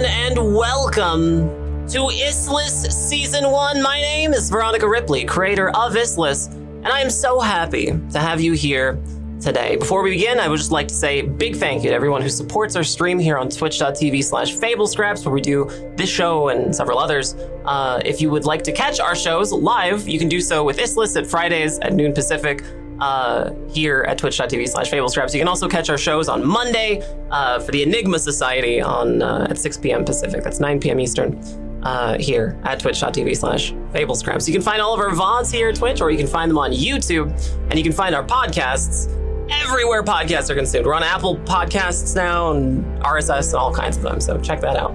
everyone, and welcome to Issliss Season 1. My name is Veronica Ripley, creator of Issliss, and I am so happy to have you here today. Before we begin, I would just like to say big thank you to everyone who supports our stream here on twitch.tv slash fablescraps, where we do this show and several others. Uh, if you would like to catch our shows live, you can do so with Issliss at Fridays at noon Pacific uh, here at twitch.tv slash fablescraps. You can also catch our shows on Monday uh, for the Enigma Society on uh, at 6 p.m. Pacific. That's 9 p.m. Eastern. Uh, here at twitch.tv slash fablescraps. You can find all of our VODs here at Twitch, or you can find them on YouTube, and you can find our podcasts everywhere podcasts are consumed. We're on Apple Podcasts now and RSS and all kinds of them, so check that out.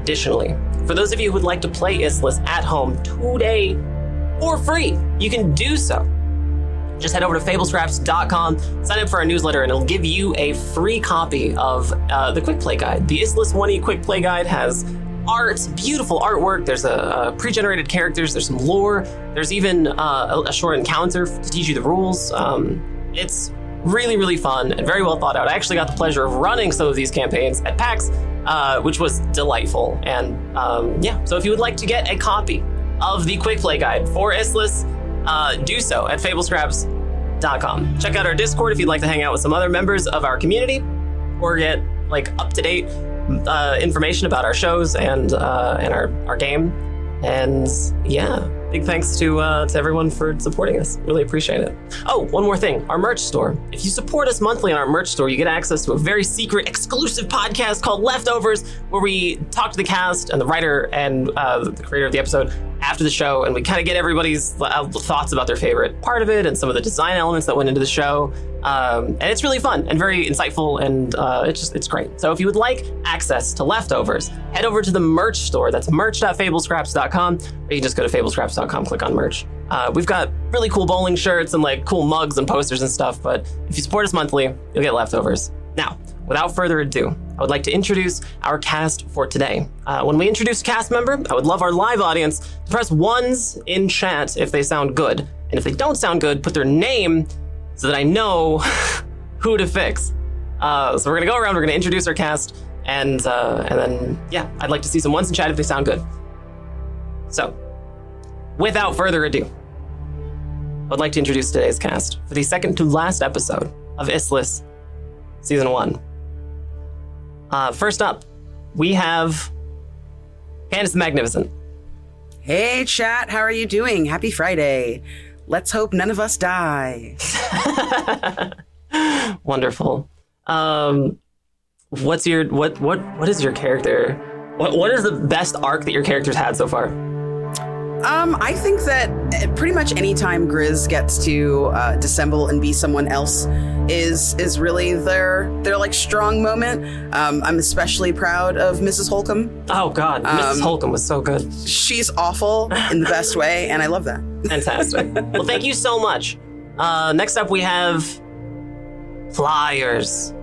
Additionally, for those of you who would like to play Issliss at home today for free, you can do so just head over to fablescraps.com, sign up for our newsletter, and it'll give you a free copy of uh, the Quick Play Guide. The Issliss 1E Quick Play Guide has art, beautiful artwork. There's a, pre-generated characters. There's some lore. There's even uh, a, short encounter to teach you the rules. Um, it's really, really fun and very well thought out. I actually got the pleasure of running some of these campaigns at PAX, uh, which was delightful. And um, yeah, so if you would like to get a copy of the Quick Play Guide for Issliss, uh, do so at fablescraps.com. Check out our Discord if you'd like to hang out with some other members of our community or get like up to date uh, information about our shows and uh, and our, our game. And yeah, big thanks to uh, to everyone for supporting us. Really appreciate it. Oh, one more thing, our merch store. If you support us monthly on our merch store, you get access to a very secret, exclusive podcast called Leftovers, where we talk to the cast and the writer and uh, the creator of the episode after the show, and we kind of get everybody's uh, thoughts about their favorite part of it and some of the design elements that went into the show. Um, and it's really fun and very insightful, and uh, it's just it's great. So if you would like access to leftovers, head over to the merch store. That's merch.fablescraps.com, or you can just go to fablescraps.com, click on merch. Uh, we've got really cool bowling shirts and like cool mugs and posters and stuff. But if you support us monthly, you'll get leftovers. Now, without further ado, I would like to introduce our cast for today. Uh, when we introduce a cast member, I would love our live audience to press ones in chat if they sound good. And if they don't sound good, put their name so that I know who to fix. Uh, so we're gonna go around, we're gonna introduce our cast, and uh, and then yeah, I'd like to see some ones in chat if they sound good. So, without further ado, I would like to introduce today's cast for the second to last episode of Issliss Season 1. Uh, first up, we have Candace Magnificent. Hey, chat, how are you doing? Happy Friday. Let's hope none of us die. Wonderful. Um, what's your what what what is your character? What what is the best arc that your character's had so far? Um, I think that eh, pretty much any time Grizz gets to uh, dissemble and be someone else is is really their their like strong moment. Um, I'm especially proud of Mrs. Holcomb. Oh God, Mrs. Um, Holcomb was so good. She's awful in the best way, and I love that. Fantastic. well, thank you so much. Uh, next up, we have Pliers.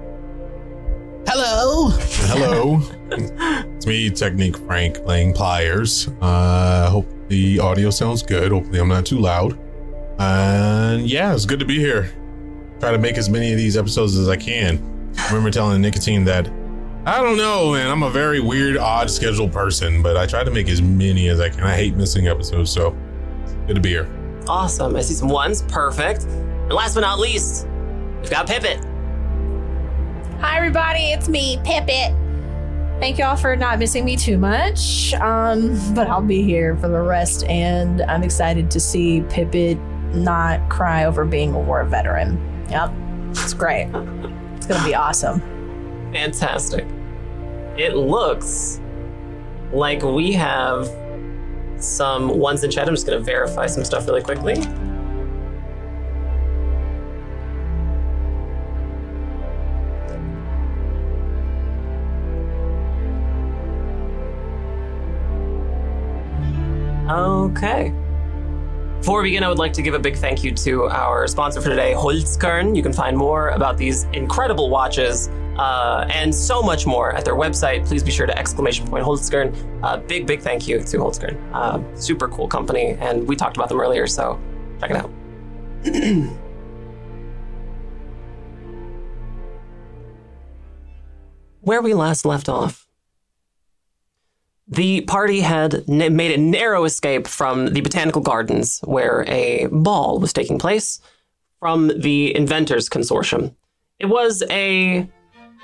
Hello. Hello. it's me, Techniq Frank, playing Pliers. I uh, hope the audio sounds good. Hopefully, I'm not too loud. And yeah, it's good to be here. Try to make as many of these episodes as I can. I remember telling Nicotine that I don't know, man. I'm a very weird, odd schedule person, but I try to make as many as I can. I hate missing episodes, so good to be here. Awesome. I see some ones. Perfect. And last but not least, we've got Pippet. Hi, everybody. It's me, Pippet. Thank y'all for not missing me too much. Um, but I'll be here for the rest, and I'm excited to see Pippet not cry over being a war veteran. Yep, it's great. it's gonna be awesome. Fantastic. It looks like we have some ones in chat. I'm just gonna verify some stuff really quickly. Okay. Before we begin, I would like to give a big thank you to our sponsor for today, Holzkern. You can find more about these incredible watches uh, and so much more at their website. Please be sure to exclamation point Holzkern. Uh, big, big thank you to Holzkern. Uh, super cool company, and we talked about them earlier, so check it out. Where we last left off, the party had made a narrow escape from the botanical gardens where a ball was taking place from the Inventors Consortium. It was a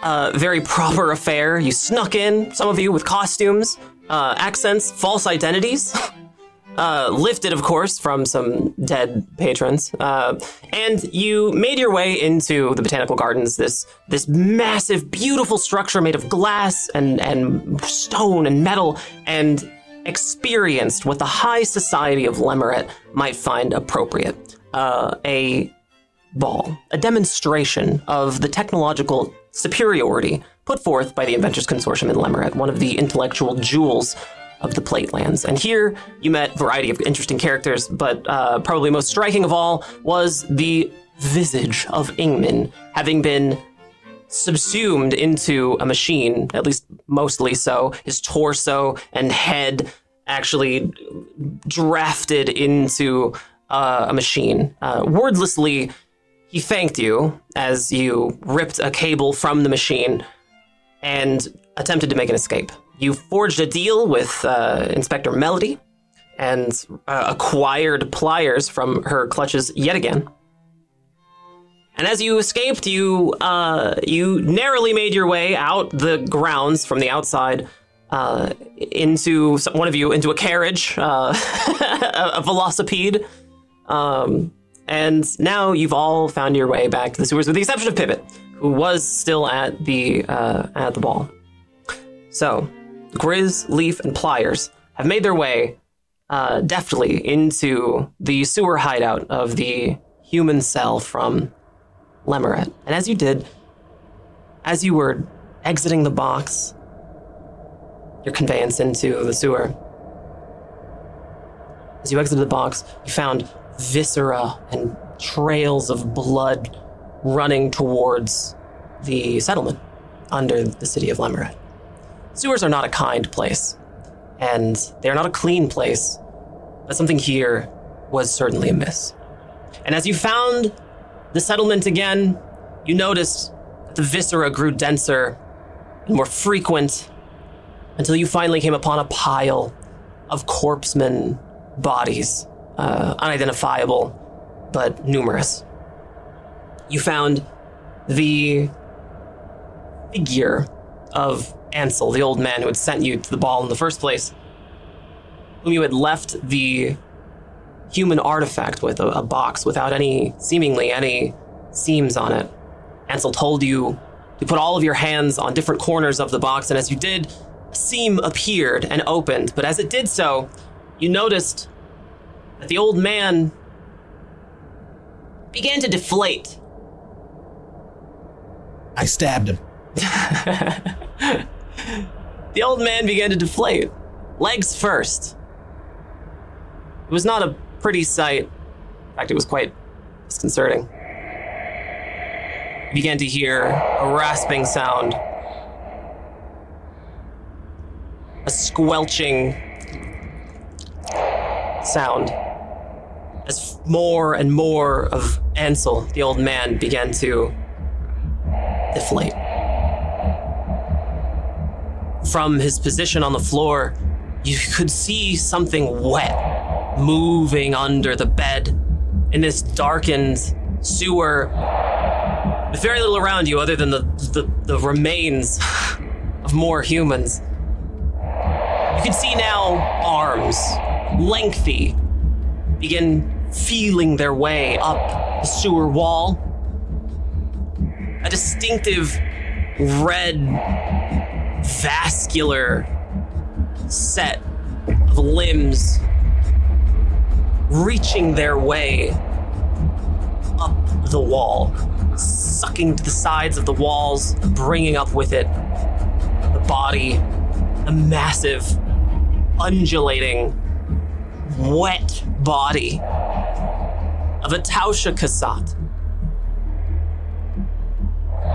uh, very proper affair. You snuck in, some of you with costumes, uh, accents, false identities. Uh, lifted, of course, from some dead patrons, uh, and you made your way into the botanical gardens. This this massive, beautiful structure made of glass and and stone and metal, and experienced what the high society of Lemeret might find appropriate. Uh, a ball, a demonstration of the technological superiority put forth by the Inventors Consortium in Lemeret, one of the intellectual jewels of the Platelands. And here you met a variety of interesting characters, but uh, probably most striking of all was the visage of Ingman, having been subsumed into a machine, at least mostly so, his torso and head actually drafted into uh, a machine. Uh, wordlessly, he thanked you as you ripped a cable from the machine and attempted to make an escape. You forged a deal with uh, Inspector Melody and uh, acquired pliers from her clutches yet again. And as you escaped, you uh, you narrowly made your way out the grounds from the outside uh, into one of you into a carriage, uh, a, a velocipede, um, and now you've all found your way back to the sewers, with the exception of Pivot, who was still at the uh, at the ball. So, Grizz, Leaf, and Pliers have made their way uh, deftly into the sewer hideout of the human cell from Lemeret. And as you did, as you were exiting the box, your conveyance into the sewer, as you exited the box, you found viscera and trails of blood running towards the settlement under the city of Lemeret. Sewers are not a kind place, and they are not a clean place, but something here was certainly amiss. And as you found the settlement again, you noticed that the viscera grew denser and more frequent until you finally came upon a pile of corpsemen bodies, uh, unidentifiable but numerous. You found the figure of Ansel, the old man who had sent you to the ball in the first place, whom you had left the human artifact with, a, a box without any, seemingly any seams on it. Ansel told you to put all of your hands on different corners of the box, and as you did, a seam appeared and opened. But as it did so, you noticed that the old man began to deflate. I stabbed him. The old man began to deflate, legs first. It was not a pretty sight. In fact, it was quite disconcerting. You began to hear a rasping sound, a squelching sound, as more and more of Ansel, the old man, began to deflate. From his position on the floor, you could see something wet moving under the bed. In this darkened sewer with very little around you other than the, the, the remains of more humans. You can see now arms, lengthy, begin feeling their way up the sewer wall. A distinctive red vascular set of limbs reaching their way up the wall, sucking to the sides of the walls, bringing up with it the body, a massive, undulating, wet body of a Tausha Kasat.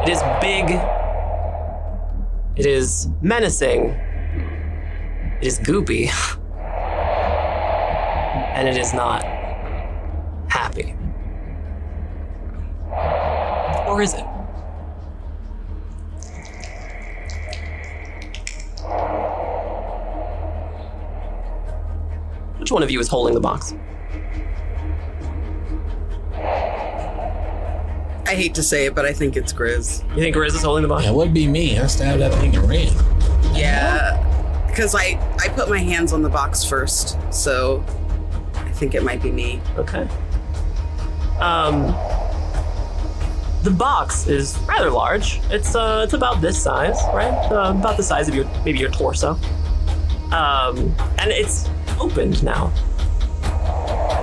It is big it is menacing. It is goopy. And it is not happy. Or is it? Which one of you is holding the box? I hate to say it, but I think it's Grizz. You think Grizz is holding the box? That would be me. I stabbed that thing and ran. Yeah, because I I put my hands on the box first, so I think it might be me. Okay. Um, the box is rather large. It's uh, it's about this size, right? Uh, about the size of your maybe your torso. Um, and it's opened now.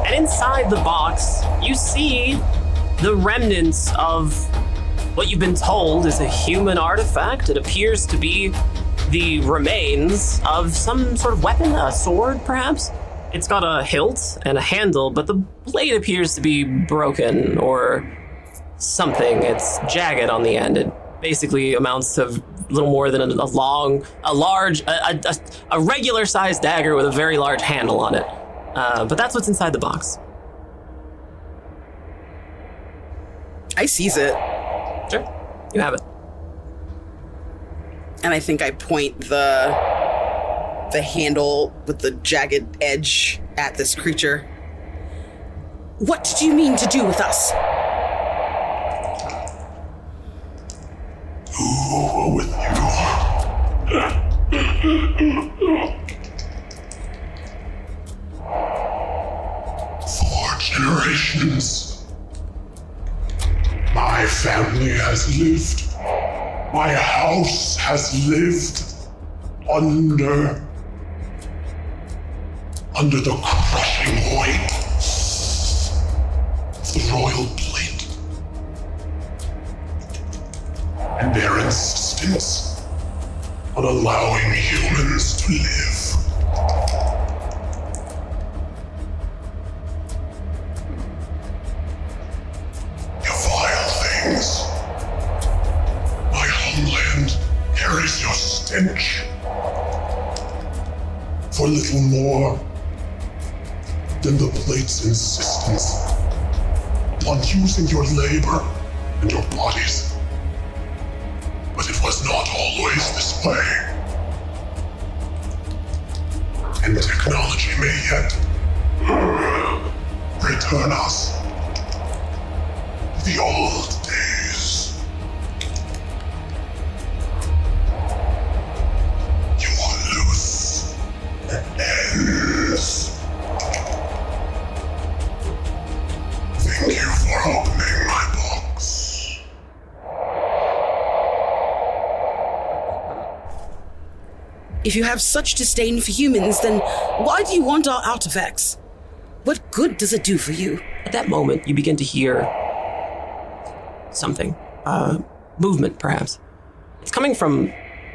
And inside the box, you see the remnants of what you've been told is a human artifact. It appears to be the remains of some sort of weapon, a sword, perhaps. It's got a hilt and a handle, but the blade appears to be broken or something. It's jagged on the end. It basically amounts to little more than a, a long, a large, a, a, a regular sized dagger with a very large handle on it. Uh, but that's what's inside the box. I seize it, Sure, you have it. and I think I point the the handle with the jagged edge at this creature. What did you mean to do with us? With you? For generations, my family has lived, my house has lived under under the crushing weight of the royal blade and their on allowing humans to live. You vile things. My homeland carries your stench. For little more than the plate's insistence upon using your labor and your bodies way. And technology may yet return us the old If you have such disdain for humans, then why do you want our artifacts? What good does it do for you? At that moment, you begin to hear something. Uh, movement, perhaps. It's coming from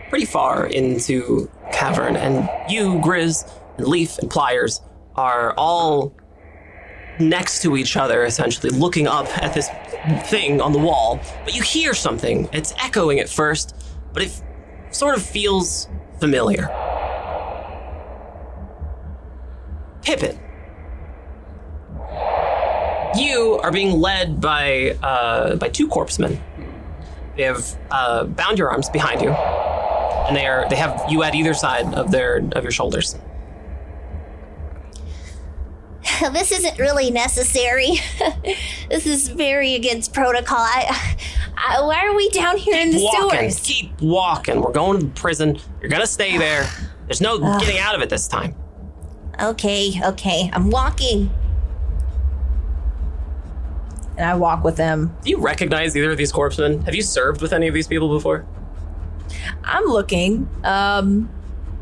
pretty far into cavern, and you, Grizz, and Leaf, and Pliers are all next to each other, essentially, looking up at this thing on the wall. But you hear something. It's echoing at first, but it sort of feels familiar. Pippin. You are being led by uh, by two corpsemen. They have uh, bound your arms behind you, and they are they have you at either side of their of your shoulders. this isn't really necessary. this is very against protocol. I, I, why are we down here in the walking, sewers? keep walking. We're going to the prison. You're gonna stay there. There's no getting out of it this time. Okay, okay, I'm walking. And I walk with them. Do you recognize either of these corpsemen? Have you served with any of these people before? I'm looking. Um,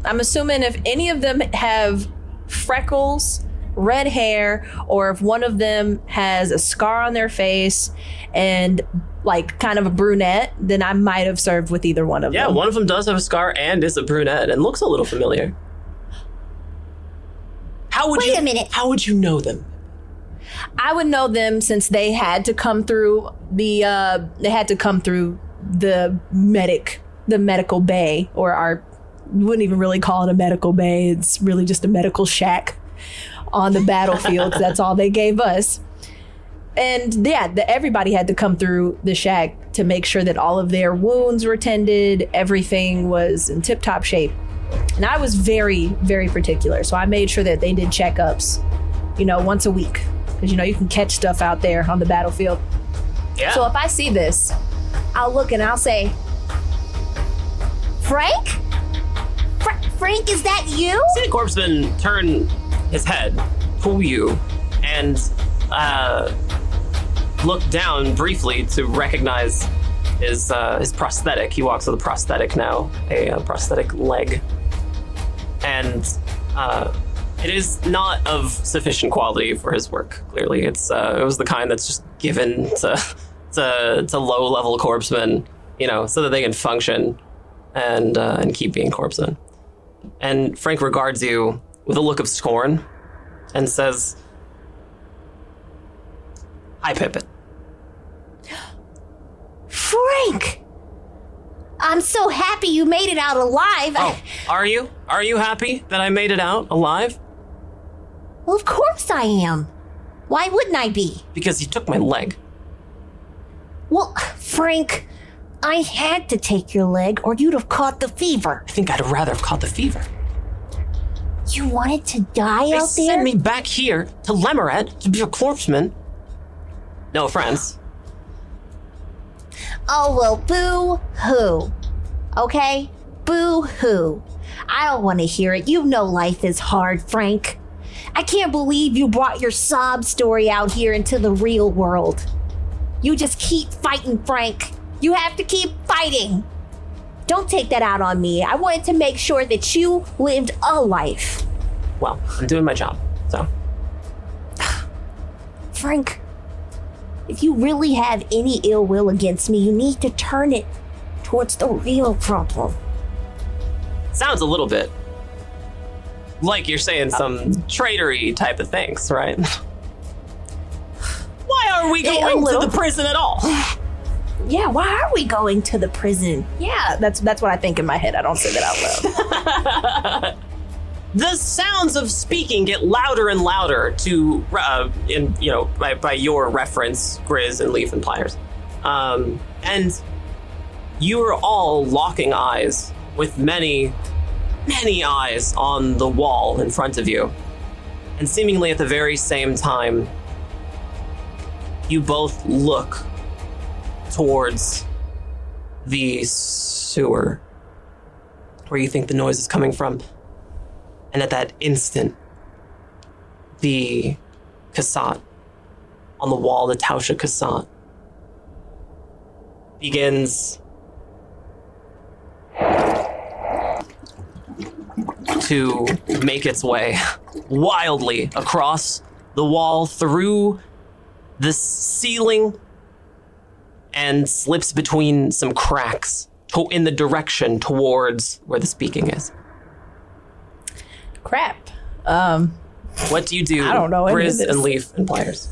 I'm assuming if any of them have freckles, red hair, or if one of them has a scar on their face and like kind of a brunette, then I might have served with either one of Yeah, them. Yeah, one of them does have a scar and is a brunette and looks a little familiar. How would Wait you? a minute. How would you know them? I would know them since they had to come through the uh they had to come through the medic the medical bay or our wouldn't even really call it a medical bay it's really just a medical shack on the battlefield that's all they gave us and yeah the, everybody had to come through the shack to make sure that all of their wounds were tended everything was in tip top shape And I was very, very particular. So I made sure that they did checkups, you know, once a week. Because, you know, you can catch stuff out there on the battlefield. Yeah. So if I see this, I'll look and I'll say, Frank? Fra- Frank, is that you? see the been turn his head pull you and uh, look down briefly to recognize his uh, his prosthetic. He walks with a prosthetic now, a, uh prosthetic leg, and uh, it is not of sufficient quality for his work. Clearly, it's uh, it was the kind that's just given to to, to low level corpsemen, you know, so that they can function and uh, and keep being corpsemen. And Frank regards you with a look of scorn and says, Hi, Pippin. Frank! I'm so happy you made it out alive. Oh, are you? Are you happy that I made it out alive? Well, of course I am. Why wouldn't I be? Because you took my leg. Well, Frank, I had to take your leg or you'd have caught the fever. I think I'd rather have caught the fever. You wanted to die They out sent me back here to Lemeret to be a corpseman. No offense. Oh, well, boo hoo. Okay? Boo hoo. I don't want to hear it. You know life is hard, Frank. I can't believe you brought your sob story out here into the real world. You just keep fighting, Frank. You have to keep fighting. Don't take that out on me. I wanted to make sure that you lived a life. Well, I'm doing my job, so. Frank, if you really have any ill will against me, you need to turn it towards the real problem. Sounds a little bit like you're saying uh, some traitory type of things, right? Why are we going to the prison at all? Yeah, why are we going to the prison? Yeah, that's that's what I think in my head. I don't say that out loud. the sounds of speaking get louder and louder to uh, in you know by, by your reference grizz and leaf and pliers um, and you are all locking eyes with many many eyes on the wall in front of you and seemingly at the very same time you both look towards the sewer where you think the noise is coming from. And at that instant, the Kasat on the wall, the Tausha Kasat, begins to make its way wildly across the wall through the ceiling and slips between some cracks to- in the direction towards where the speaking is. Crap. Um, What do you do? I don't know any of and Leaf and Pliers.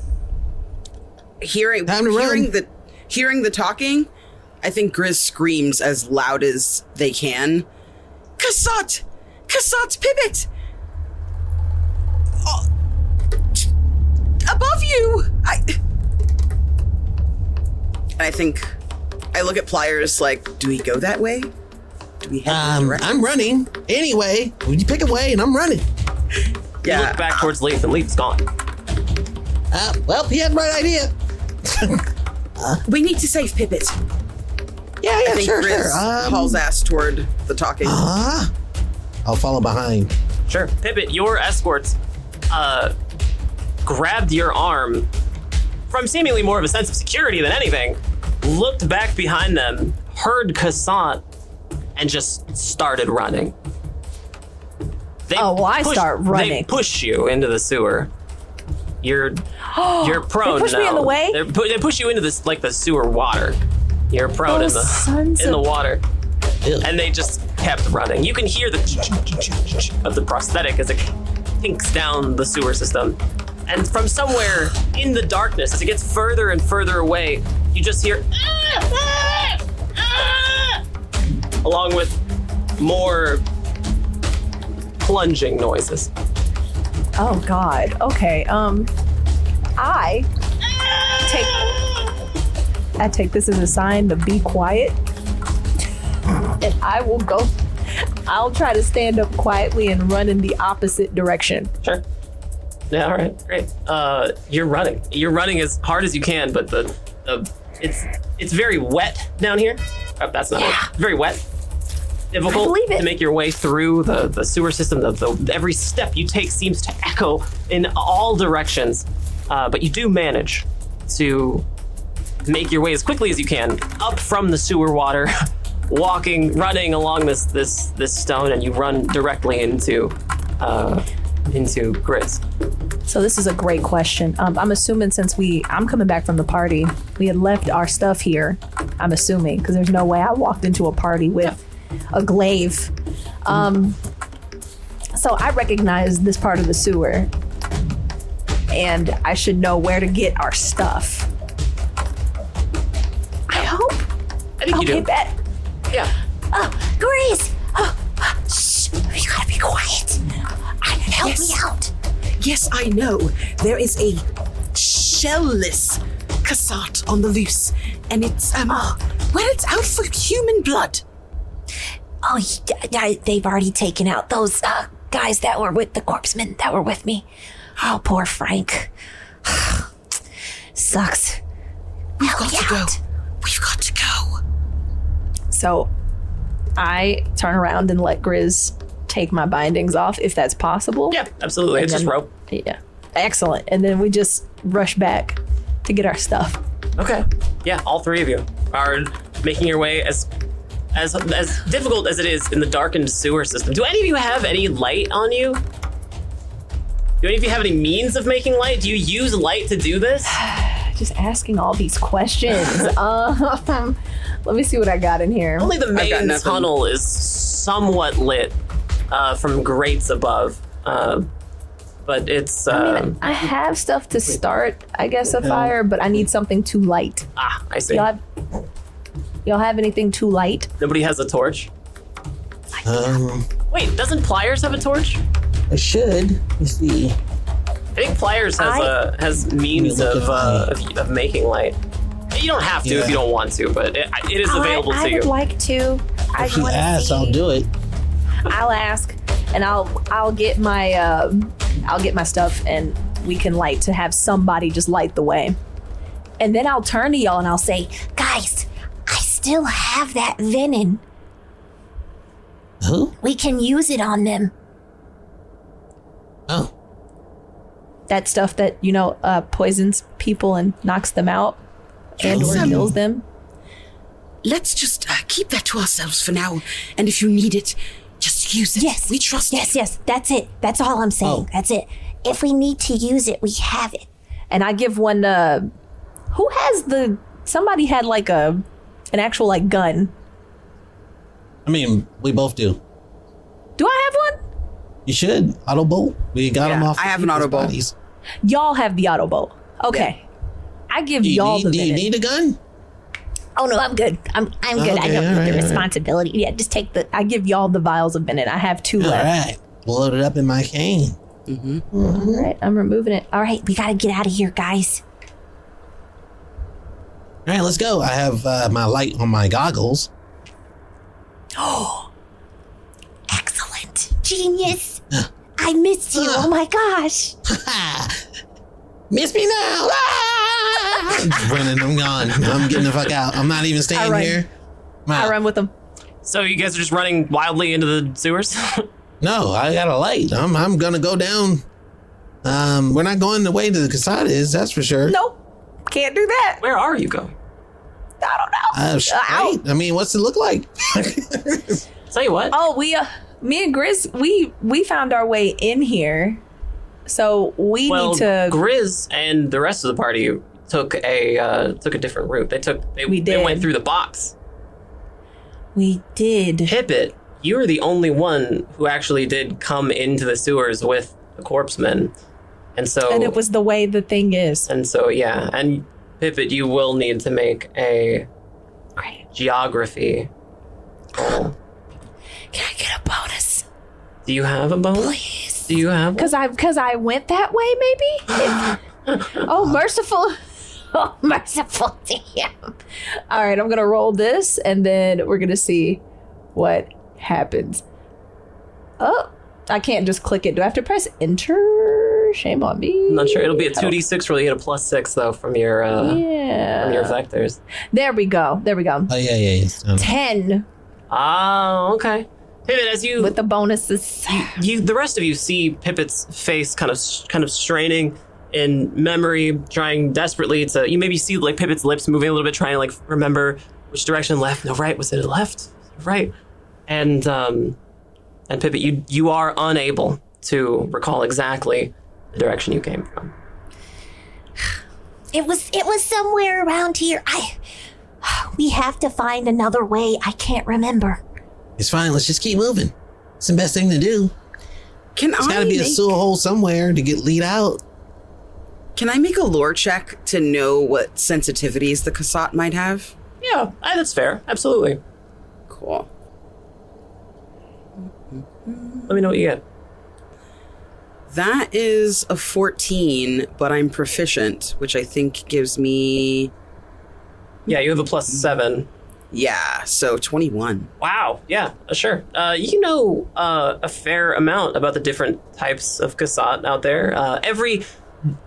hearing Time to hearing the hearing the talking, I think Grizz screams as loud as they can. Kasat! Kasat's pivot! Oh, above you! I I think I look at Pliers like, do we go that way? Do we head that Um, direction? I'm running. Anyway, you pick a way and I'm running. You yeah, look back towards Leaf, and Leaf's gone. Uh, well, he had the right idea. we need to save Pipit. Yeah, I yeah, think sure, Grizz sure. Um, hauls ass toward the talking. uh, I'll follow behind. Sure. Pippet, your escorts uh, grabbed your arm from seemingly more of a sense of security than anything, looked back behind them, heard Kasat, and just started running. They Oh, well, I start running. They push you into the sewer. You're you're prone. they push me in the way? Pu- they push you into this like the sewer water. You're prone in the in the water Ew. and they just kept running. You can hear the of the prosthetic as it tinks down the sewer system. And from somewhere in the darkness, as it gets further and further away, you just hear along with more plunging noises. oh God. Okay. Um, I take I take this as a sign to be quiet, and I will go. I'll try to stand up quietly and run in the opposite direction. Sure. Yeah, all right, great. Uh, you're running. You're running as hard as you can, but the, the it's it's very wet down here. Oh, that's not Yeah. it. Very wet. Difficult to make your way through the, the sewer system. The, the, every step you take seems to echo in all directions, uh, but you do manage to make your way as quickly as you can up from the sewer water, walking, running along this this this stone, and you run directly into uh, into Grizz. So this is a great question. Um, I'm assuming since we, I'm coming back from the party, we had left our stuff here. I'm assuming because there's no way I walked into a party with a glaive. Um, so I recognize this part of the sewer, and I should know where to get our stuff. I hope. I think you Okay, do. bet. Yeah. Oh, Grace! Oh, shh! You gotta be quiet. Help Yes. me out. Yes, I know. There is a shellless Kasat on the loose, and it's um, well, it's out for human blood. Oh, yeah, yeah, they've already taken out those uh, guys that were with the corpsemen that were with me. Oh, poor Frank. Sucks. We've Help got me to go. We've got to go. So I turn around and let Grizz take my bindings off if that's possible. Yeah, absolutely. It's And just rope. Yeah. Excellent. And then we just rush back to get our stuff. Okay. Yeah, all three of you are making your way as as as difficult as it is in the darkened sewer system. Do any of you have any light on you? Do any of you have any means of making light? Do you use light to do this? Just asking all these questions. um, let me see what I got in here. Only the main tunnel is somewhat lit uh, from grates above, uh, but it's uh, I have stuff to start, I guess, a fire, but I need something too light. ah, I see. Y'all have, y'all have anything too light? Nobody has a torch. Um, Wait, doesn't Pliers have a torch? I should. Let me see. I think Pliers has I- uh, has means of, uh, of of making light. You don't have to if you don't want to, but it, it is available I, to I you. I would like to. I If you want to ask, see. I'll do it. I'll ask, and I'll I'll get my um, I'll get my stuff, and we can light to have somebody just light the way. And then I'll turn to y'all and I'll say, Guys, I still have that venom. Who? We can use it on them. Oh, that stuff that you know uh, poisons people and knocks them out and or Yes. kills them. Let's just uh, keep that to ourselves for now, and if you need it, just use it. Yes. we trust Yes, you. yes. That's it. That's all I'm saying. Oh. That's it. If we need to use it, we have it. And I give one. Uh, who has the? Somebody had like a an actual like gun. I mean, we both do. Do I have one? You should. Auto bolt. We got Yeah, them off. I have an auto bolt. bodies. Y'all have the auto bolt. Okay. I give Do you, y'all need, the do you need a gun? Oh no, I'm good. I'm I'm good. I Okay, don't need right, the all right. responsibility. Yeah, just take the. I give y'all the vials of Bennett. I have two All left. right. Load it up in my cane. All right, I'm removing it. All right, we gotta get out of here, guys. All right, let's go. I have uh, my light on my goggles. Oh, excellent. Genius. I missed you. Oh my gosh. Miss me now! Ah! Running, I'm gone. I'm getting the fuck out. I'm not even staying run. here. I'm I out. run with them. So you guys are just running wildly into the sewers? No, I got a light. I'm I'm gonna go down. Um, we're not going the way to the Casada is, that's for sure. Nope, can't do that. Where are you going? I don't know. Uh, straight. I mean, what's it look like? Tell you what. Oh, we, uh, me and Grizz, we we found our way in here, so we well, need to. Grizz and the rest of the party took a uh, took a different route. They took they, We they went through the box. we did. Pippet, you were the only one who actually did come into the sewers with the corpsemen, and so And it was the way the thing is. and so yeah, and Pippet, you will need to make a Great. geography. roll. Can I get a bonus? Do you have a bonus? Please. Do you have? Cause I cause I went that way, maybe. oh, merciful. Oh, merciful damn. All right, I'm gonna roll this, and then we're gonna see what happens. Oh, I can't just click it. Do I have to press enter? Shame on me. I'm not sure. It'll be a two d six roll. You get a plus six though from your uh, from your vectors. There we go. There we go. Oh yeah, yeah, yeah. Um, 10 Oh, okay. Pivot as you with the bonuses. you the rest of you see Pipit's face kind of kind of straining in memory, trying desperately to. You maybe see like Pipit's lips moving a little bit, trying to like remember which direction left, no right. Was it left, right? And um, and Pipit, you you are unable to recall exactly the direction you came from. It was it was somewhere around here. I we have to find another way. I can't remember. It's fine. Let's just keep moving. It's the best thing to do. Can There's I got to be a make, sewer hole somewhere to get lead out. can I make a lore check to know what sensitivities the Kasat might have? Yeah, ah, that's fair. Absolutely. Cool. Let me know what you get. That is a 14, but I'm proficient, which I think gives me Yeah, you have a plus seven. Yeah, so 21. Wow. Yeah, uh, sure. Uh, you know uh, a fair amount about the different types of Kasat out there. Uh, every,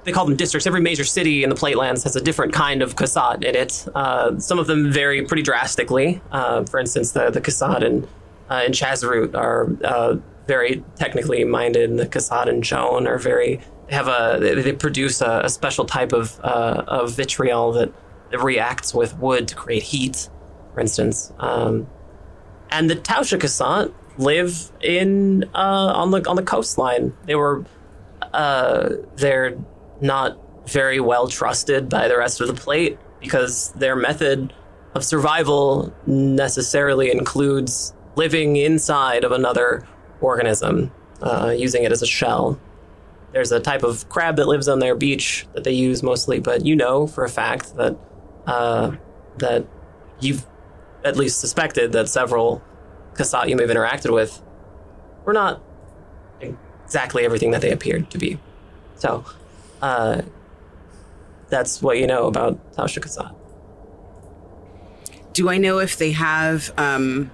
they call them districts, every major city in the Platelands has a different kind of Kasat in it. Uh, some of them vary pretty drastically. Uh, for instance, the, the Kasat in, in Chazarut are very technically minded. And the Kasat in Joan are very, they have a, they, produce a, a special type of, of vitriol that, that reacts with wood to create heat, for instance. Um, and the Tausha Kasat live in uh, on the on the coastline. They were uh, they're not very well trusted by the rest of the plate because their method of survival necessarily includes living inside of another organism, uh, using it as a shell. There's a type of crab that lives on their beach that they use mostly, but you know for a fact that uh, that you've at least suspected that several Kasat you may have interacted with were not exactly everything that they appeared to be. So, uh, that's what you know about Tausha Kasat. Do I know if they have um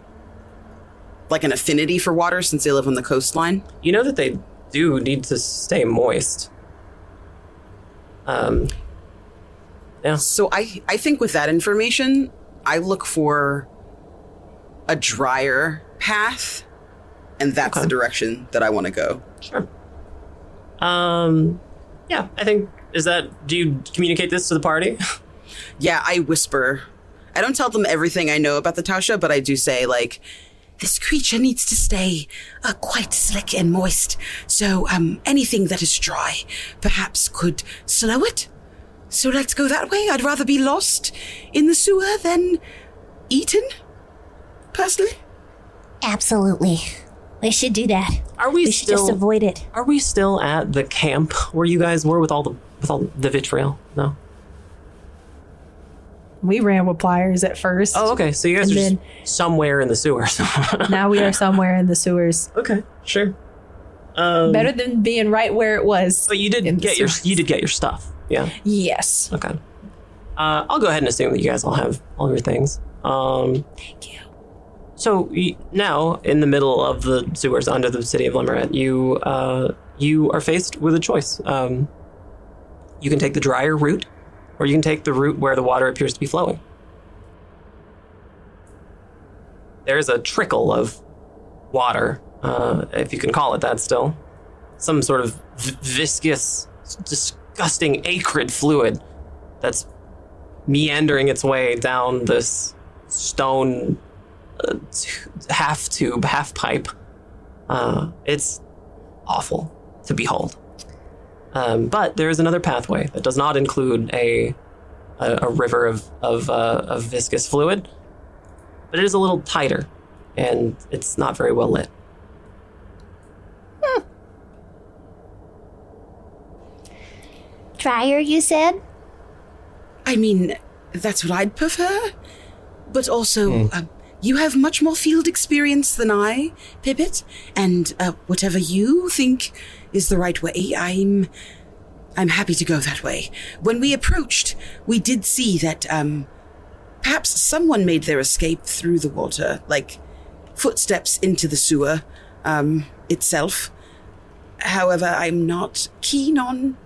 like an affinity for water since they live on the coastline? You know that they do need to stay moist. Um, So I I think with that information, I look for a drier path and that's Okay. the direction that I want to go. sure. Um, yeah, I think is that. Do you communicate this to the party? Yeah, I whisper. I don't tell them everything I know about the Tausha, but I do say like this creature needs to stay uh, quite slick and moist. So um anything that is dry perhaps could slow it. So let's go that way. I'd rather be lost in the sewer than eaten. Personally. Absolutely. We should do that. Are we, We should still? just avoid it. are we still at the camp where you guys were with all the with all the vitriol? No. We ran with pliers at first. Oh, okay. So you guys And are then- just somewhere in the sewers. Now we are somewhere in the sewers. okay, sure. Um, Better than being right where it was. but you did in the get your you did get your stuff. Yeah. Yes. Okay. Uh, I'll go ahead and assume that you guys all have all your things. Um, Thank you. so y- now, in the middle of the sewers under the city of Lemeret, you uh, you are faced with a choice. Um, you can take the drier route, or you can take the route where the water appears to be flowing. There's a trickle of water, uh, if you can call it that still. Some sort of v- viscous, disgusting, acrid fluid that's meandering its way down this stone uh, t- half tube, half pipe. Uh, it's awful to behold. Um, but there is another pathway that does not include a a, a river of of, uh, of viscous fluid, but it is a little tighter, and it's not very well lit. Dryer, you said? I mean, that's what I'd prefer. But also, um, you have much more field experience than I, Pippet, and uh, whatever you think is the right way, I'm. I'm happy to go that way. When we approached, we did see that um, perhaps someone made their escape through the water, like footsteps into the sewer. Um, itself. However, I'm not keen on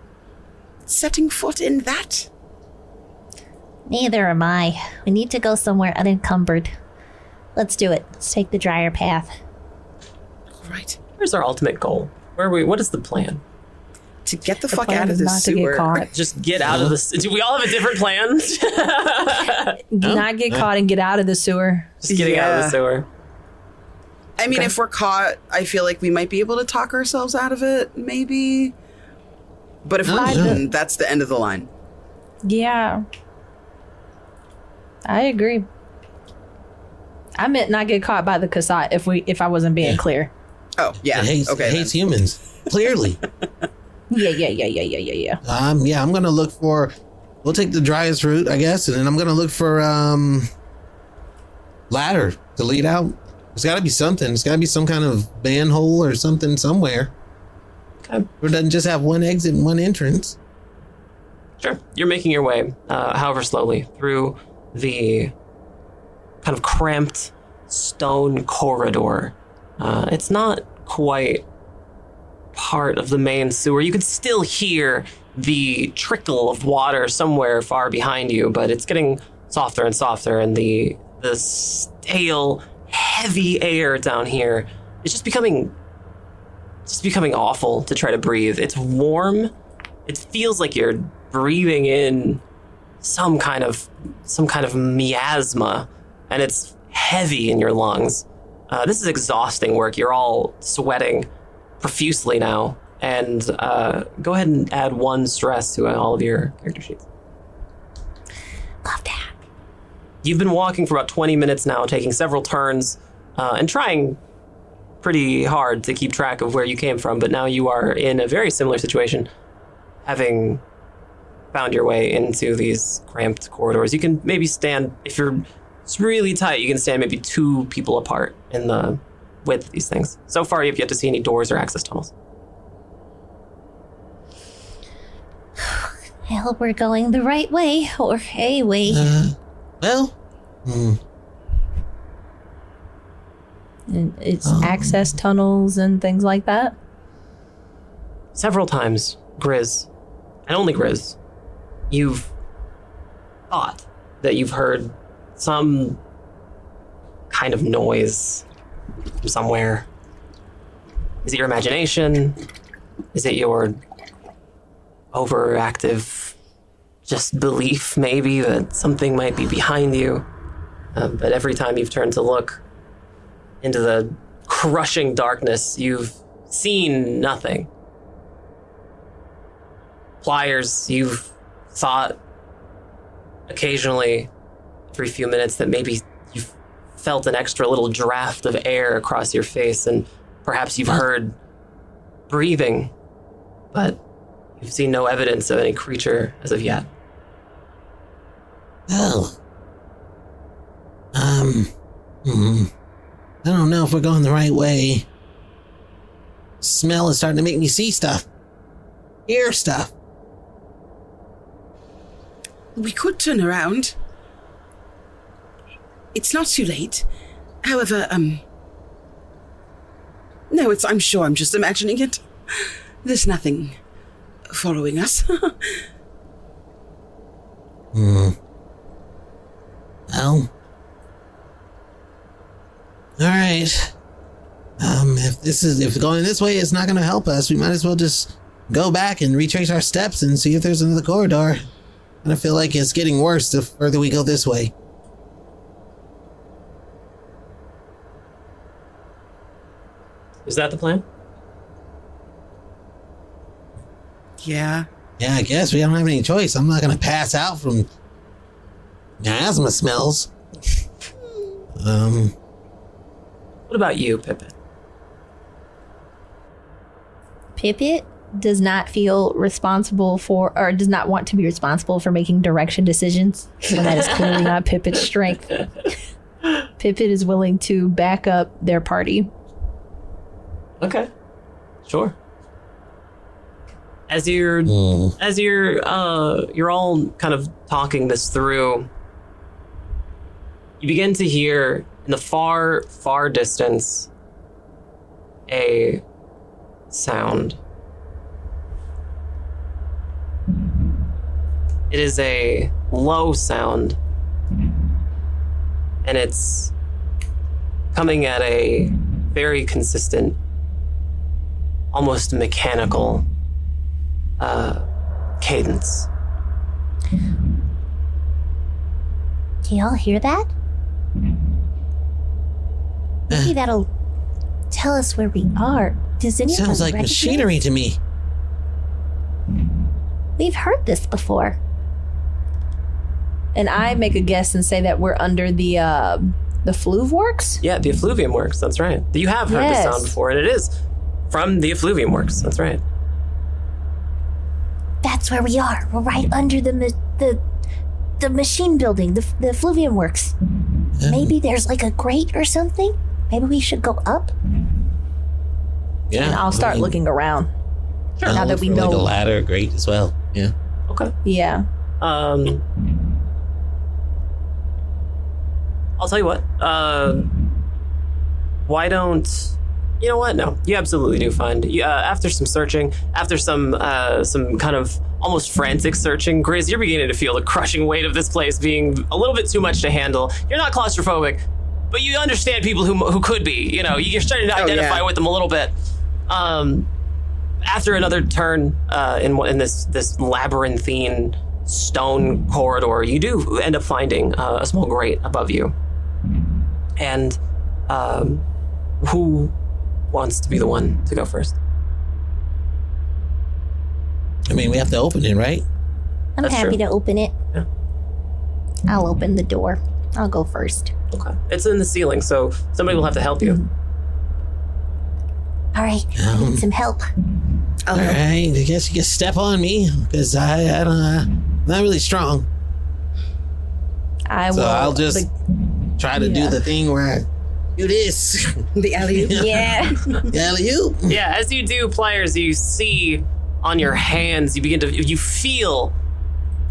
setting foot in that. Neither am I. We need to go somewhere unencumbered. Let's do it. Let's take the drier path. All right. Where's our ultimate goal? Where are we? What is the plan? To get the, The fuck out of is this not to sewer. get. Just get out of this. Do we all have a different plan? Just Not get caught and get out of the sewer. Just getting out of the sewer. I mean, if we're caught, I feel like we might be able to talk ourselves out of it, maybe. But if we're Oh, eaten, that's the end of the line. Yeah. I agree. I meant not get caught by the Kasat if we if I wasn't being Yeah. clear. Oh, yeah. It hates, okay. it hates humans. Clearly. Yeah, yeah, yeah, yeah, yeah, yeah, yeah. Um, yeah, I'm gonna look for. We'll take the driest route, I guess, and then I'm gonna look for um ladder to lead out. There's got to be something. There's got to be some kind of manhole or something somewhere. It doesn't just have one exit and one entrance. Sure. You're making your way, uh, however slowly, through the kind of cramped stone corridor. Uh, it's not quite part of the main sewer. You can still hear the trickle of water somewhere far behind you, but it's getting softer and softer, and the the stale, heavy air down here is just becoming just becoming awful to try to breathe. It's warm. It feels like you're breathing in some kind of some kind of miasma, and it's heavy in your lungs. Uh, this is exhausting work. You're all sweating profusely now, and uh, go ahead and add one stress to all of your character sheets. Love that. You've been walking for about 20 minutes now, taking several turns uh, and trying pretty hard to keep track of where you came from, but now you are in a very similar situation, having found your way into these cramped corridors. You can maybe stand, if you're it's really tight, you can stand maybe two people apart in the width of these things. So far, you've yet to see any doors or access tunnels. I hope we're going the right way, or a way. Uh, well, hmm, And it's Um. access tunnels and things like that. several times, Grizz, and only Grizz, you've thought that you've heard some kind of noise from somewhere. Is it your imagination? Is it your overactive just belief, maybe, that something might be behind you? Uh, but every time you've turned to look into the crushing darkness, you've seen nothing pliers, you've thought occasionally every few minutes that maybe you've felt an extra little draft of air across your face, and perhaps you've heard breathing, but you've seen no evidence of any creature as of yet. well, um, hmm, I don't know if we're going the right way. Smell is starting to make me see stuff, hear stuff. We could turn around. It's not too late. However, um. No, it's. I'm sure I'm just imagining it. There's nothing following us. Hmm. Well. All right. Um, if this is if going this way is not going to help us, we might as well just go back and retrace our steps and see if there's another corridor. And I feel like it's getting worse the further we go this way. Is that the plan? yeah. Yeah, I guess we don't have any choice. I'm not going to pass out from asthma smells. Um, What about you, Pippin? Pipit does not feel responsible for, or does not want to be responsible for making direction decisions. And that is clearly not Pipit's strength. Pipit is willing to back up their party. Okay, sure. As you're hmm. as you're uh you're all kind of talking this through you begin to hear in the far far distance a sound. It is a low sound, and it's coming at a very consistent, almost mechanical uh, cadence. Do y'all hear that? Maybe that'll tell us where we are. Does anyone Sounds like recognize- machinery to me. We've heard this before. And I make a guess and say that we're under the uh, the Fluve Works. Yeah, the effluvium works. That's right. You have heard Yes. the sound before, and it is from the effluvium works. That's right. That's where we are. We're right under the ma- the the machine building, the the Fluvium Works. Maybe there's like a grate or something. Maybe we should go up. Yeah. And I'll start I mean, looking around. I'll now that we for, like, know- a ladder, great as well. Yeah. Okay. Yeah. Um, I'll tell you what. Uh, why don't you know what? No, you absolutely do find. You, uh, after some searching, after some uh, some kind of almost frantic searching, Grizz, you're beginning to feel the crushing weight of this place being a little bit too much to handle. You're not claustrophobic, but you understand people who who could be. You know, you're starting to Oh, identify yeah. with them a little bit. Um, after another turn uh, in in this this labyrinthine stone corridor, you do end up finding uh, a small grate above you. And um, who wants to be the one to go first? I mean, we have to open it, right? I'm That's happy true. to open it. Yeah. I'll open the door. I'll go first. Okay, it's in the ceiling, so somebody will have to help you. All right, I Um, need some help. I'll All help. right. I guess you can step on me because I, I don't, uh, I'm not really strong. I So will. I'll just try to do the thing where I do this. The alley. yeah. yeah, you. Yeah, as you do, pliers, you see on your hands, you begin to, you feel,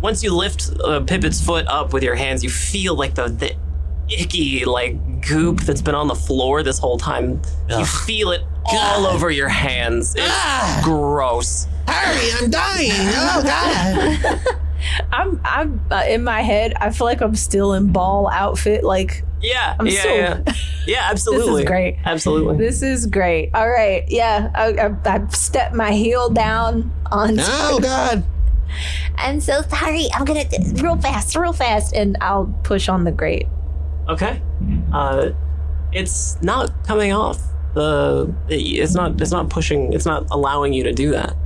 once you lift uh, Pippet's foot up with your hands, you feel like the, the icky, like, goop that's been on the floor this whole time. You feel it all God. over your hands. It's Ah. gross. Hurry, I'm dying. Oh, God. I'm. I'm uh, in my head. I feel like I'm still in ball outfit. Like Yeah, I'm yeah, so- yeah. Yeah, absolutely. This is great. Absolutely. this is great. All right. Yeah. I, I, I stepped my heel down on. oh, God. I'm so sorry. I'm gonna real fast, real fast. and I'll push on the grate. Okay. Uh, it's not coming off. The it's not it's not pushing. It's not allowing you to do that.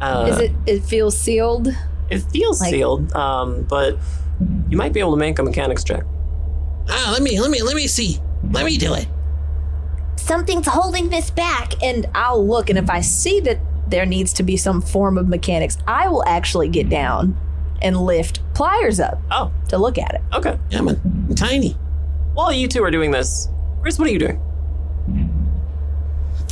Uh, Is it? It feels sealed. It feels like- sealed, um, but you might be able to make a mechanics check. Ah, let me, let me, let me see. Let me do it. Something's holding this back. and I'll look, and if I see that there needs to be some form of mechanics, I will actually get down and lift pliers up Oh, to look at it. okay. Yeah, I'm, I'm tiny. While you two are doing this, Chris, what are you doing?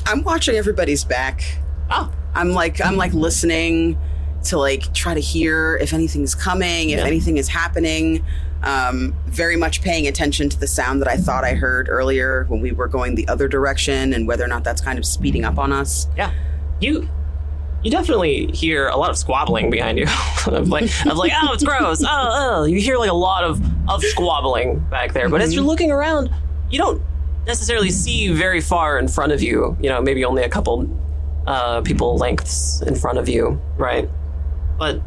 I'm watching everybody's back. Oh, I'm like I'm like listening to like try to hear if anything's coming, if Yeah. anything is happening. Um, very much paying attention to the sound that I thought I heard earlier when we were going the other direction and whether or not that's kind of speeding up on us. yeah. You you definitely hear a lot of squabbling behind you. of like of like, oh, it's gross. Oh, oh. You hear like a lot of of squabbling back there. But as you're looking around, you don't necessarily see very far in front of you. You know, maybe only a couple uh, people lengths in front of you, right? But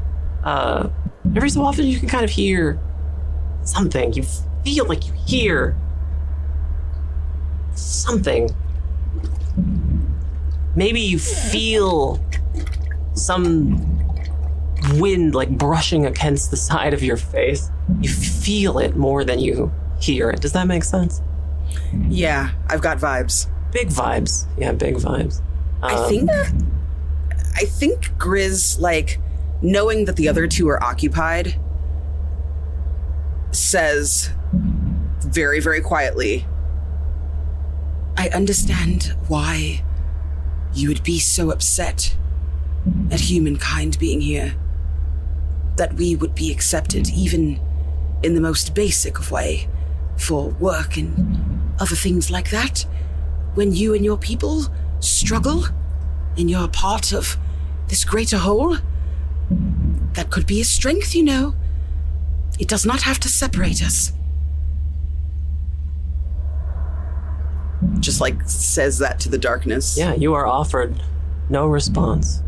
uh, every so often, you can kind of hear something. You feel like you hear something. Maybe you feel some wind like brushing against the side of your face. You feel it more than you hear it. Does that make sense? Yeah, I've got vibes. Big vibes. Yeah, big vibes. I Um, think I think Grizz like knowing that the other two are occupied says very very quietly I understand why you would be so upset at humankind being here that we would be accepted even in the most basic of way for work and other things like that when you and your people struggle and you're a part of this greater whole, that could be a strength, you know. It does not have to separate us. Just like says that to the darkness. Yeah, you are offered no response.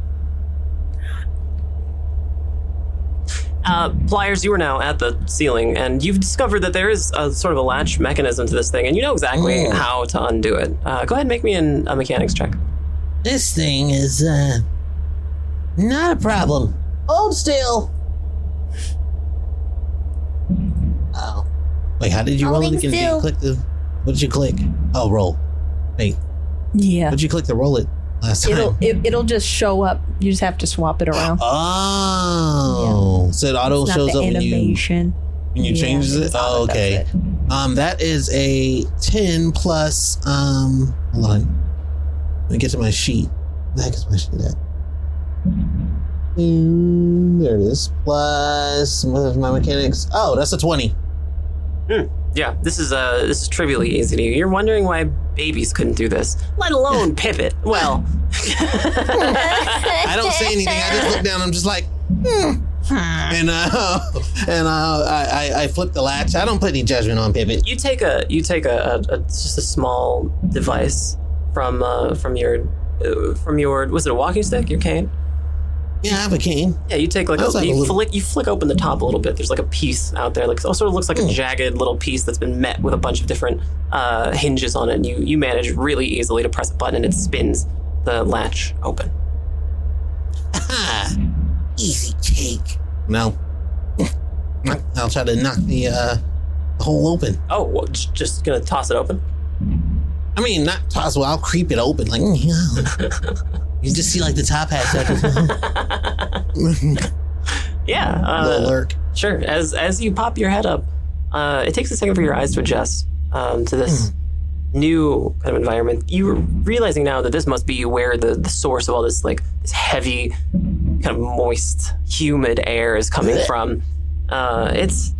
Uh, Pliers, you are now at the ceiling, and you've discovered that there is a sort of a latch mechanism to this thing, and you know exactly Mm. how to undo it. Uh, go ahead and make me an, a mechanics check. This thing is uh not a problem. Hold still. Oh. Wait, how did you roll it Holding again? Did you still. click the what did you click? Oh roll. Wait, Yeah. what did you click to roll it last time? It'll it, it'll just show up. You just have to swap it around. Oh, so it auto It's shows the up when you animation. when you Yeah, changes it. it's Oh, okay. it. Um, that is a ten plus. Um, hold on. Let me get to my sheet. Where the heck is my sheet at? Mm, there it is. Plus my mechanics. Oh, that's a twenty. Yeah, this is uh, this is trivially easy to you. You're wondering why babies couldn't do this, let alone pivot. Well, I don't say anything. I just look down. I'm just like, hmm. and uh, and uh, I, I I flip the latch. I don't put any judgment on pivot. you take a you take a, a, a just a small device from uh, from your uh, from your was it a walking stick your cane Yeah, I have a cane. yeah you take like, a, like a you little- flick you flick open the top a little bit there's like a piece out there like it sort of looks like Hmm. a jagged little piece that's been met with a bunch of different uh, hinges on it and you you manage really easily to press a button and it spins the latch open Ah, easy cake. No. I'll try to knock the uh, the hole open. oh well, just gonna toss it open I mean, not toss. Well, I'll creep it open. Like, mm. You just see like the top hat. Yeah uh, lurk. Sure. As as you pop your head up, uh, it takes a second for your eyes to adjust um, to this new kind of environment. You're realizing now that this must be where the, the source of all this like this heavy, kind of moist, humid air is coming from. Uh, it's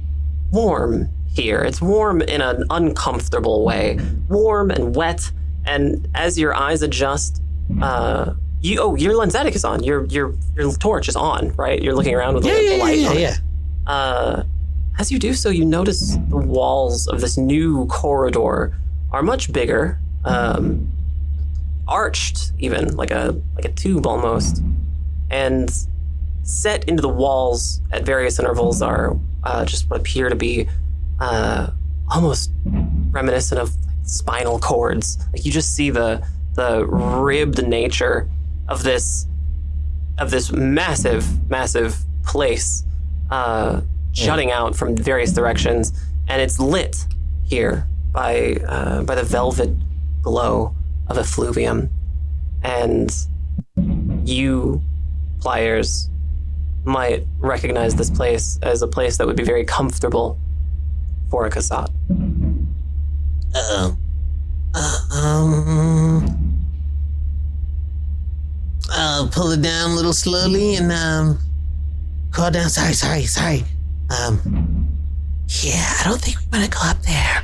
warm here. It's warm in an uncomfortable way. Warm and wet. And as your eyes adjust, uh, you oh your lensatic is on. Your your your torch is on. Right. You're looking around with Yeah, the yeah, light yeah, on yeah. Uh, as you do so, you notice the walls of this new corridor are much bigger, um, arched even like a like a tube almost, and set into the walls at various intervals are uh, just what appear to be uh, almost reminiscent of spinal cords. Like you just see the the ribbed nature of this of this massive, massive place uh, jutting out from various directions, and it's lit here by uh, by the velvet glow of effluvium, and you, pliers, might recognize this place as a place that would be very comfortable for a Kasat. Uh-oh. Uh, um, uh, pull it down a little slowly and um, crawl down. Sorry, sorry, sorry. Um, yeah, I don't think we want to go up there.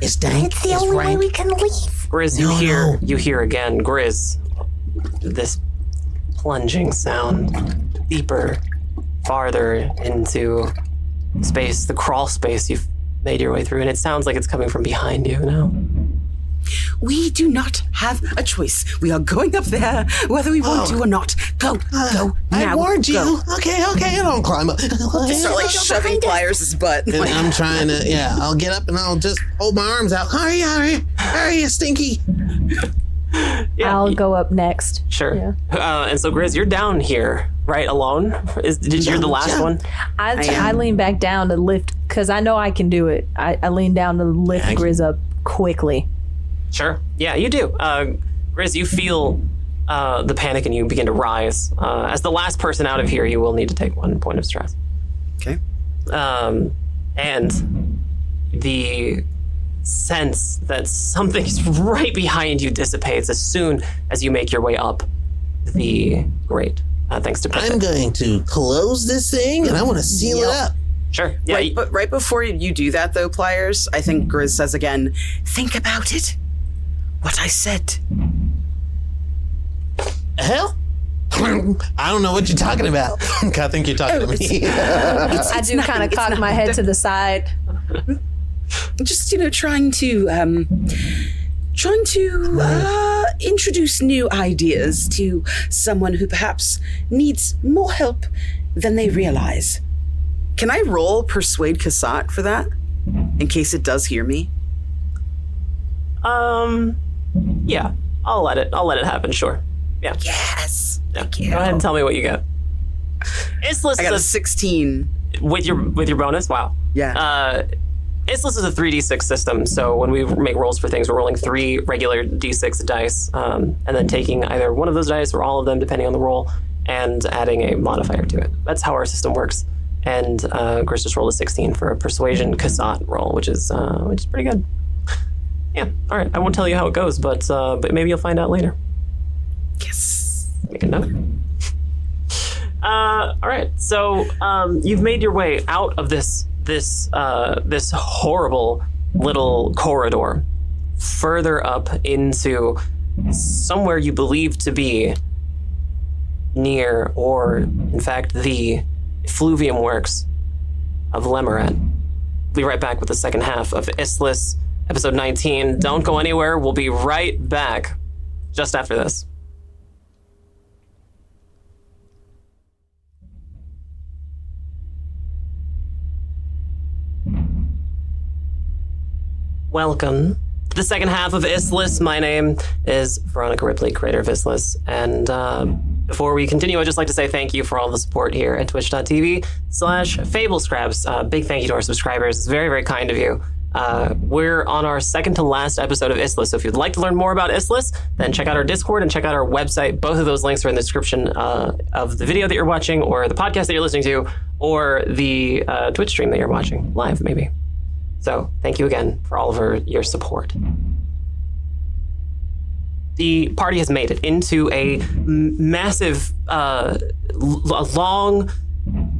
It's dank. It's the it's only way we can leave. Grizz, you No, hear no. you hear again, Grizz. This plunging sound deeper, farther into space, the crawl space you've made your way through, and it sounds like it's coming from behind you now. We do not have a choice. We are going up there, whether we want to or not. Go, go, now. I now. warned you. Go. Okay, okay, I don't climb up. Just Start like shoving pliers' butt. And I'm trying to, yeah, I'll get up and I'll just hold my arms out. Hurry, hurry, hurry, you stinky. Yeah, I'll go up next. Sure. Yeah. Uh, and so, Grizz, you're down here, right, alone? Is did you're the last one? I, I I, lean back down to lift because I know I can do it. I, I lean down to lift Yeah, Grizz up quickly. Sure. Yeah, you do. Uh, Grizz, you feel uh, the panic and you begin to rise. Uh, as the last person out of here, you will need to take one point of stress. okay. um, and the sense that something's right behind you dissipates as soon as you make your way up the grate. Uh, thanks to I'm going to close this thing and I want to seal it up. Sure. Yeah. right, but right before you do that, though, pliers, I think Grizz says again, "Think about it. What I said. Hell? I don't know what you're talking about. I think you're talking to me. I do kind of cock my head to the side. Just you know, trying to um, trying to uh, introduce new ideas to someone who perhaps needs more help than they realize. Can I roll persuade Kasat for that, in case it does hear me? Um, yeah, I'll let it. I'll let it happen. Sure. Yeah. Yes. yeah. Go ahead and tell me what you get. Issliss I got a sixteen. with your with your bonus. Wow. Yeah. Uh, Issliss is a 3d6 system, so when we make rolls for things, we're rolling three regular d6 dice, um, and then taking either one of those dice or all of them, depending on the roll, and adding a modifier to it. That's how our system works. And uh, Chris just rolled a 16 for a persuasion Kasat roll, which is uh, which is pretty good. Yeah. All right. I won't tell you how it goes, but uh, but maybe you'll find out later. yes. Make a note. Uh, all right. So um, you've made your way out of this this uh, this horrible little corridor, further up into somewhere you believe to be near, or in fact, the Fluvium Works of Lemeret. We'll be right back with the second half of Issliss, episode 19. Don't go anywhere. We'll be right back just after this. Welcome to the second half of Issliss. My name is Veronica Ripley, creator of Issliss. And uh, before we continue, I'd just like to say thank you for all the support here at twitch.tv slash fablescraps. Uh, big thank you to our subscribers. It's very, very kind of you. Uh, we're on our second to last episode of Issliss. So if you'd like to learn more about Issliss, then check out our Discord and check out our website. Both of those links are in the description uh, of the video that you're watching, or the podcast that you're listening to, or the uh, Twitch stream that you're watching live, maybe. So thank you again for all of our, your support. The party has made it into a massive, uh, l- long,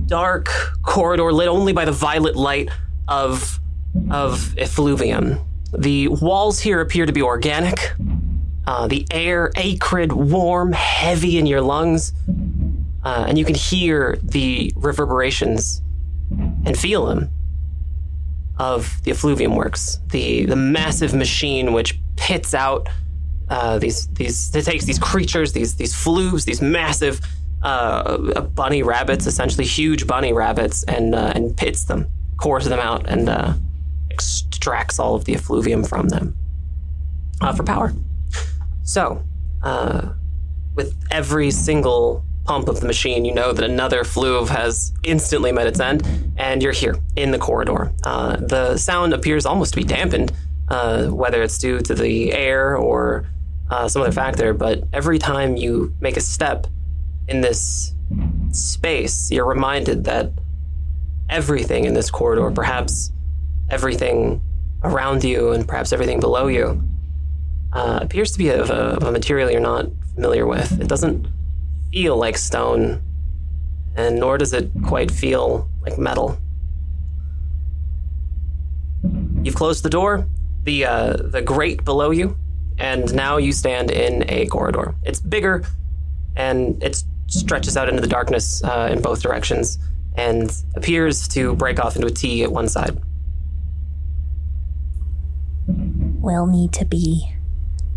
dark corridor lit only by the violet light of of effluvium. The walls here appear to be organic. Uh, the air acrid, warm, heavy in your lungs, uh, and you can hear the reverberations and feel them of the effluvium works, the the massive machine which pits out uh, these these it takes these creatures, these these flubes, these massive uh, bunny rabbits, essentially huge bunny rabbits, and uh, and pits them, cores them out, and uh, extracts all of the effluvium from them uh, for power. So, uh, with every single pump of the machine, you know that another fluve has instantly met its end, and you're here in the corridor. Uh, the sound appears almost to be dampened, uh, whether it's due to the air or uh, some other factor, but every time you make a step in this space, you're reminded that everything in this corridor, perhaps everything around you and perhaps everything below you, uh, appears to be of a, of a material you're not familiar with. It doesn't feel like stone, and nor does it quite feel like metal. You've closed the door, the uh, the grate below you, and now you stand in a corridor. It's bigger, and it stretches out into the darkness uh, in both directions, and appears to break off into a T at one side. We'll need to be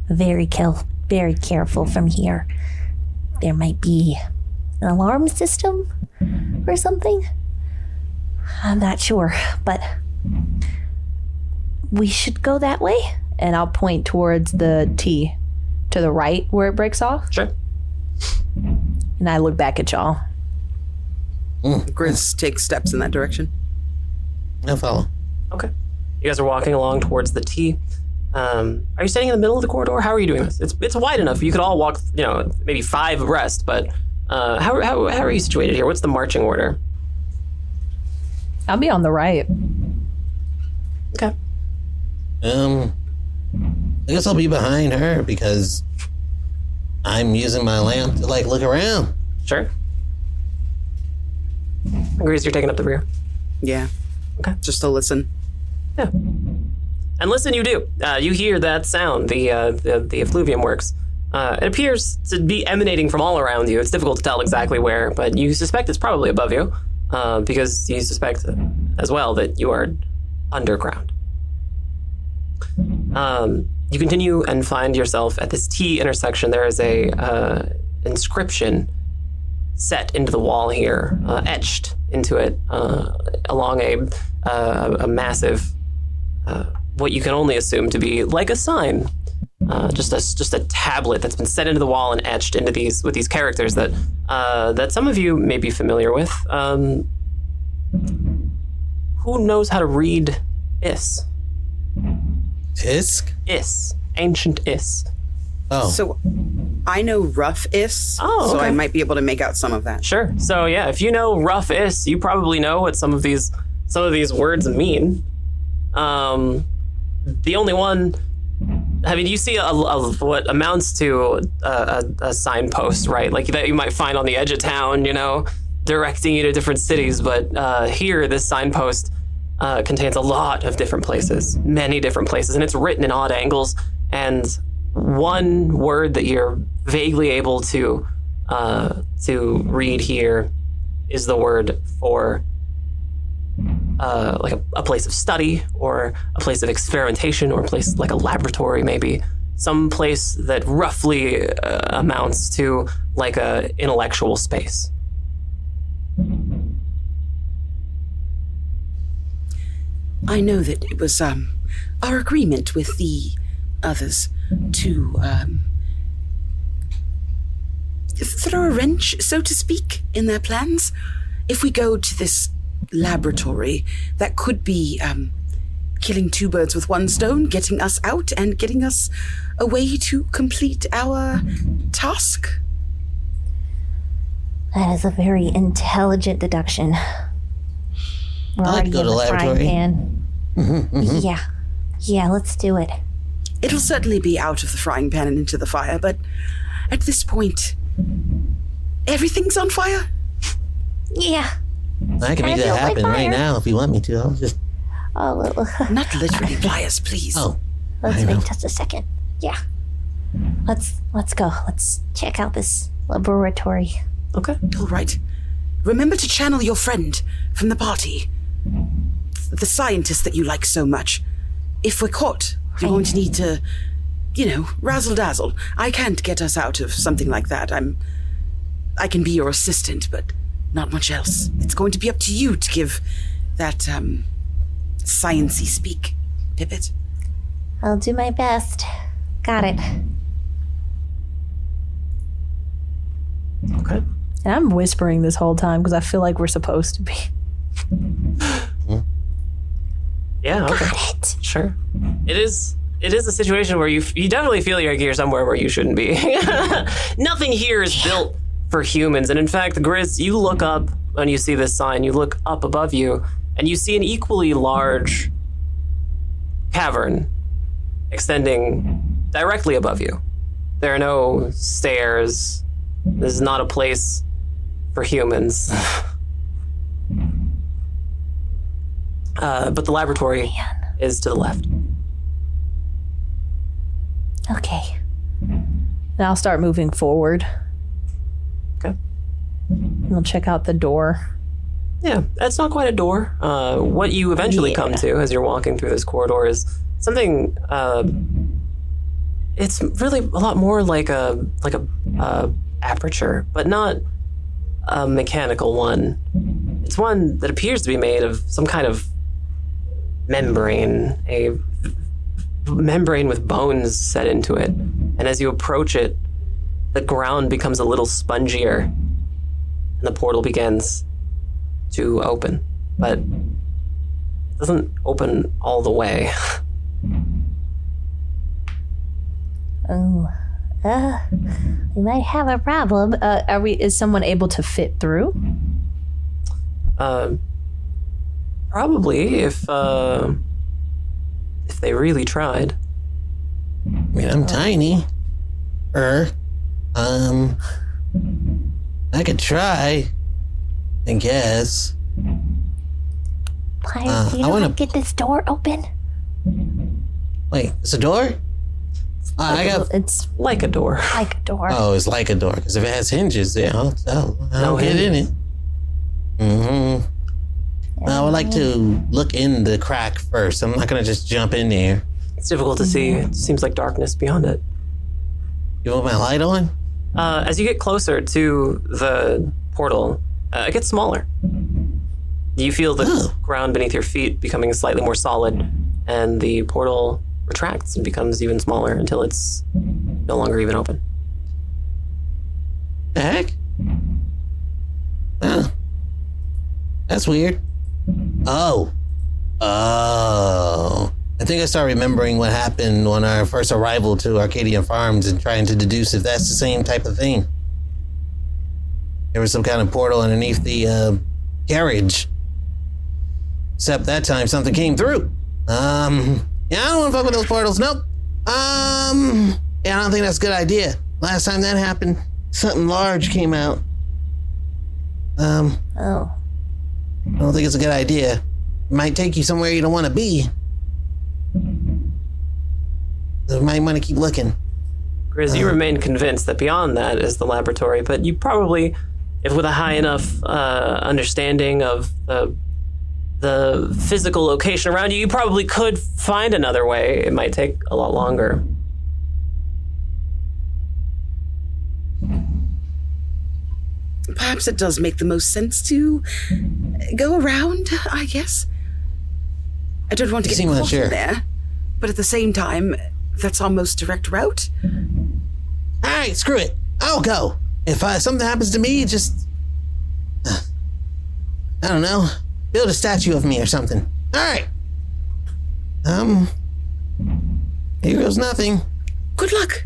very kill very careful from here. There might be an alarm system or something. I'm not sure, but we should go that way. And I'll point towards the T to the right where it breaks off. Sure. And I look back at y'all. Mm. Grizz takes steps in that direction. I'll follow. Okay. You guys are walking along towards the T. Um, are you standing in the middle of the corridor? How are you doing this? It's it's wide enough. You could all walk, you know, maybe five abreast. But uh, how, how how are you situated here? What's the marching order? I'll be on the right. Okay. Um, I guess I'll be behind her because I'm using my lamp to like look around. Sure. Agrees. You're taking up the rear. Yeah. Okay. Just to listen. Yeah. And listen, you do. Uh, you hear that sound. The uh, the, the effluvium works. Uh, it appears to be emanating from all around you. It's difficult to tell exactly where, but you suspect it's probably above you, uh, because you suspect as well that you are underground. Um, you continue and find yourself at this T intersection. There is a uh, inscription set into the wall here, uh, etched into it uh, along a uh, a massive, what you can only assume to be like a sign, uh, just a just a tablet that's been set into the wall and etched into these with these characters that uh, that some of you may be familiar with. Um, who knows how to read Is? Isk? Is ancient Is. Oh, So I know rough is, Oh, so I might be able to make out some of that. Sure. So yeah, if you know rough is, you probably know what some of these some of these words mean. Um, the only one, I mean, you see a, a- what amounts to a, a, a signpost, right? Like that you might find on the edge of town, you know, directing you to different cities. But uh, here, this signpost uh, contains a lot of different places, many different places, and it's written in odd angles. And one word that you're vaguely able to uh, to read here is the word for uh, like a, a place of study or a place of experimentation or a place like a laboratory maybe some place that roughly uh, amounts to like a intellectual space I know that it was um, our agreement with the others to um, throw a wrench, so to speak, in their plans. If we go to this laboratory, that could be um, killing two birds with one stone, getting us out and getting us a way to complete our task. That is a very intelligent deduction. We're I like to already go in to the laboratory. frying pan. yeah. Yeah, let's do it. It'll certainly be out of the frying pan and into the fire, but at this point, everything's on fire. Yeah. I can make that feel like happen right now if you want me to. I'll just. Oh, Not literally pliers, please. Oh, let's I wait know. just a second. Yeah. Let's let's go. Let's check out this laboratory. okay All right. Remember to channel your friend from the party, the scientist that you like so much. If we're caught, you're going to need to, you know, razzle dazzle. I can't get us out of something like that. I'm. I can be your assistant, but not much else. It's going to be up to you to give that, um, sciency speak, Pippet. I'll do my best. Got it. okay And I'm whispering this whole time because I feel like we're supposed to be. yeah okay Got it. Sure. It is. It is a situation where you you definitely feel like you're somewhere where you shouldn't be. Nothing here is built for humans, and in fact, Grizz, you look up when you see this sign. You look up above you, and you see an equally large cavern extending directly above you. There are no stairs. This is not a place for humans. uh, but the laboratory is to the left. Okay. And I'll start moving forward. I'll check out the door. Yeah, that's not quite a door. Uh, what you eventually come to as you're walking through this corridor is something. Uh, it's really a lot more like a like a uh, aperture, but not a mechanical one. It's one that appears to be made of some kind of membrane, a membrane with bones set into it. And as you approach it, the ground becomes a little spongier, and the portal begins to open, but it doesn't open all the way. Oh. Uh, we might have a problem. Uh, are we? Is someone able to fit through? Uh, probably if uh, if they really tried. I mean, I'm tiny. Er, um, I could try. I guess. Pliers, Uh, do you I know wanna- how to get this door open? Wait, it's a door? Uh, I got. It's Like a door. like a door. Oh, it's like a door because if it has hinges, yeah, I'll, I'll, I'll No get in it. hinges. Mm-hmm. I would like to look in the crack first. I'm not gonna just jump in there. It's difficult to see. It seems like darkness beyond it. You want my light on? Uh, as you get closer to the portal, uh, it gets smaller. You feel the Oh. ground beneath your feet becoming slightly more solid, and the portal retracts and becomes even smaller until it's no longer even open. The heck? Huh. That's weird. Oh. Oh. I think I start remembering what happened on our first arrival to Arcadian Farms and trying to deduce if that's the same type of thing. There was some kind of portal underneath the uh, carriage. Except that time something came through. Um, yeah, I don't want to fuck with those portals. Nope. Um, yeah, I don't think that's a good idea. Last time that happened, something large came out. Um, Oh. I don't think it's a good idea. It might take you somewhere you don't want to be. So you might want to keep looking. Grizz, you remain convinced that beyond that is the laboratory, but you probably, if with a high enough uh, understanding of the the physical location around you, you probably could find another way. It might take a lot longer. Perhaps it does make the most sense to go around, I guess. I don't want to get Seem caught unsure. in there, but at the same time, that's our most direct route. All right, screw it. I'll go. If uh, something happens to me, just uh, I don't know, build a statue of me or something. All right. Um, here goes nothing. Good luck.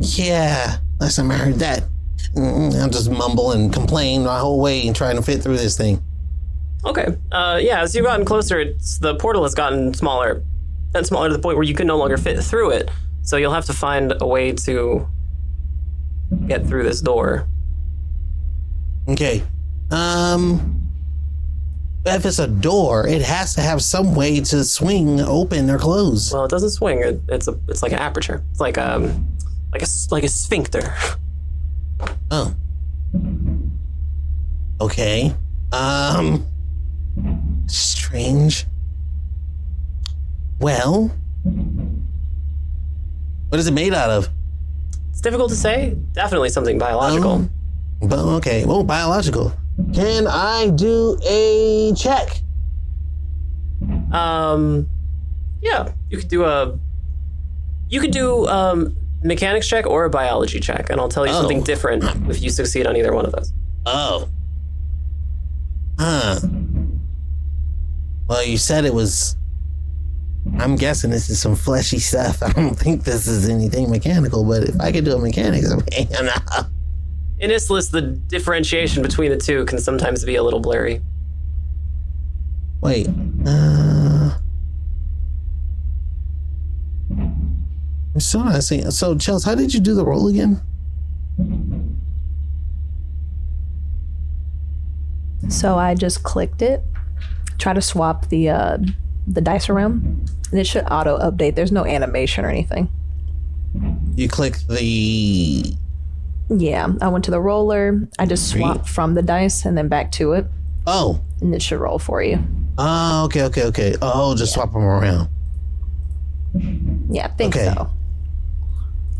Yeah, last time I heard that, mm, I'll just mumble and complain my whole way and trying to fit through this thing. Okay. Uh, yeah, as you've gotten closer, it's, the portal has gotten smaller and smaller to the point where you can no longer fit through it. So you'll have to find a way to get through this door. Okay. Um if it's a door, it has to have some way to swing open or close. Well, it doesn't swing. It, it's a it's like an aperture. It's like um like a like a sphincter. Oh. Okay. Um strange. Well, what is it made out of? It's difficult to say. Definitely something biological. Um, but okay, well, biological. Can I do a check? Um, yeah, you could do a you could do um mechanics check or a biology check, and I'll tell you Oh. something different if you succeed on either one of those. Oh. Huh. Well, you said it was. I'm guessing this is some fleshy stuff. I don't think this is anything mechanical, but if I could do a mechanics, okay. no. In Issliss, the differentiation between the two can sometimes be a little blurry. Wait. Uh. I'm still not seeing. So, Chels, how did you do the roll again? So I just clicked it, try to swap the uh, the dice around, and it should auto update. There's no animation or anything. You click the. Yeah, I went to the roller. I just swapped from the dice and then back to it, Oh. and it should roll for you. Oh, okay, okay, okay. Oh, just swap them around. Yeah, I think Okay. so.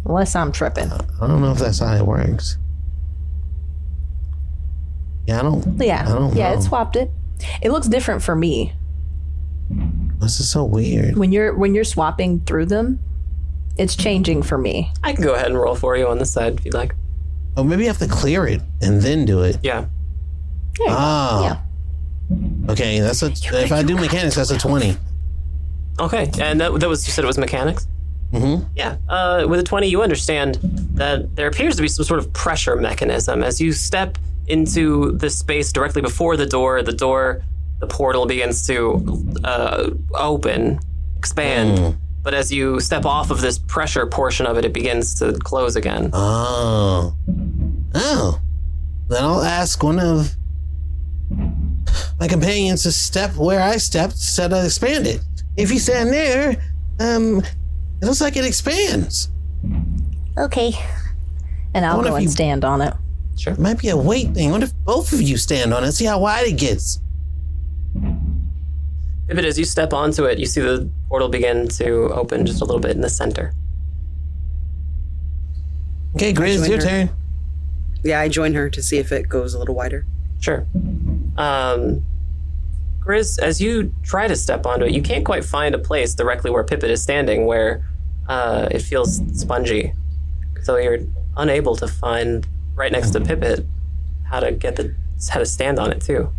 Unless I'm tripping. Uh, I don't know if that's how it works. Yeah, I don't. Yeah, I don't yeah, know. it swapped it. It looks different for me This is so weird. when you're when you're swapping through them. It's changing for me. I can go ahead and roll for you on this side if you'd like. Oh, maybe you have to clear it and then do it. Yeah. There you go. Ah. Yeah. Okay, that's a. If I do mechanics, that's a twenty. Okay, and that, that was you said it was mechanics. Mm-hmm. Yeah. Uh, with a twenty, you understand that there appears to be some sort of pressure mechanism as you step into the space directly before the door. The door, the portal begins to uh, open, expand. But as you step off of this pressure portion of it, it begins to close again. Oh. Oh. Then I'll ask one of my companions to step where I stepped instead of expand it. if you stand there, um, it looks like it expands. Okay. And I'll wonder go if and you- stand on it. Sure. It might be a weight thing. What if both of you stand on it? See how wide it gets. Pipit, as you step onto it, you see the portal begin to open just a little bit in the center. Okay, Grizz, join your her? turn. Yeah, I join her to see if it goes a little wider. Sure. Um, Grizz, as you try to step onto it, you can't quite find a place directly where Pipit is standing where uh, it feels spongy. So you're unable to find right next to Pipit how to get the how to stand on it too.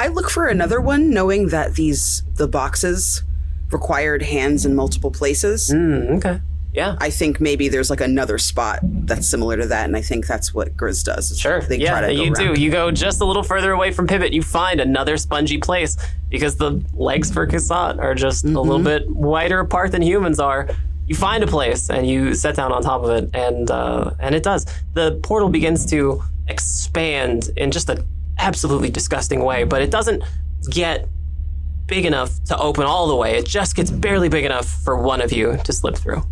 I look for another one, knowing that these the boxes required hands in multiple places. Mm, okay. Yeah. I think maybe there's like another spot that's similar to that, and I think that's what Grizz does. Sure. They yeah, try to go you around. do. You go just a little further away from Pivot, you find another spongy place because the legs for Kasat are just a Mm-hmm. little bit wider apart than humans are. You find a place and you set down on top of it, and uh, and it does. The portal begins to expand in just an absolutely disgusting way, but it doesn't get big enough to open all the way. It just gets barely big enough for one of you to slip through.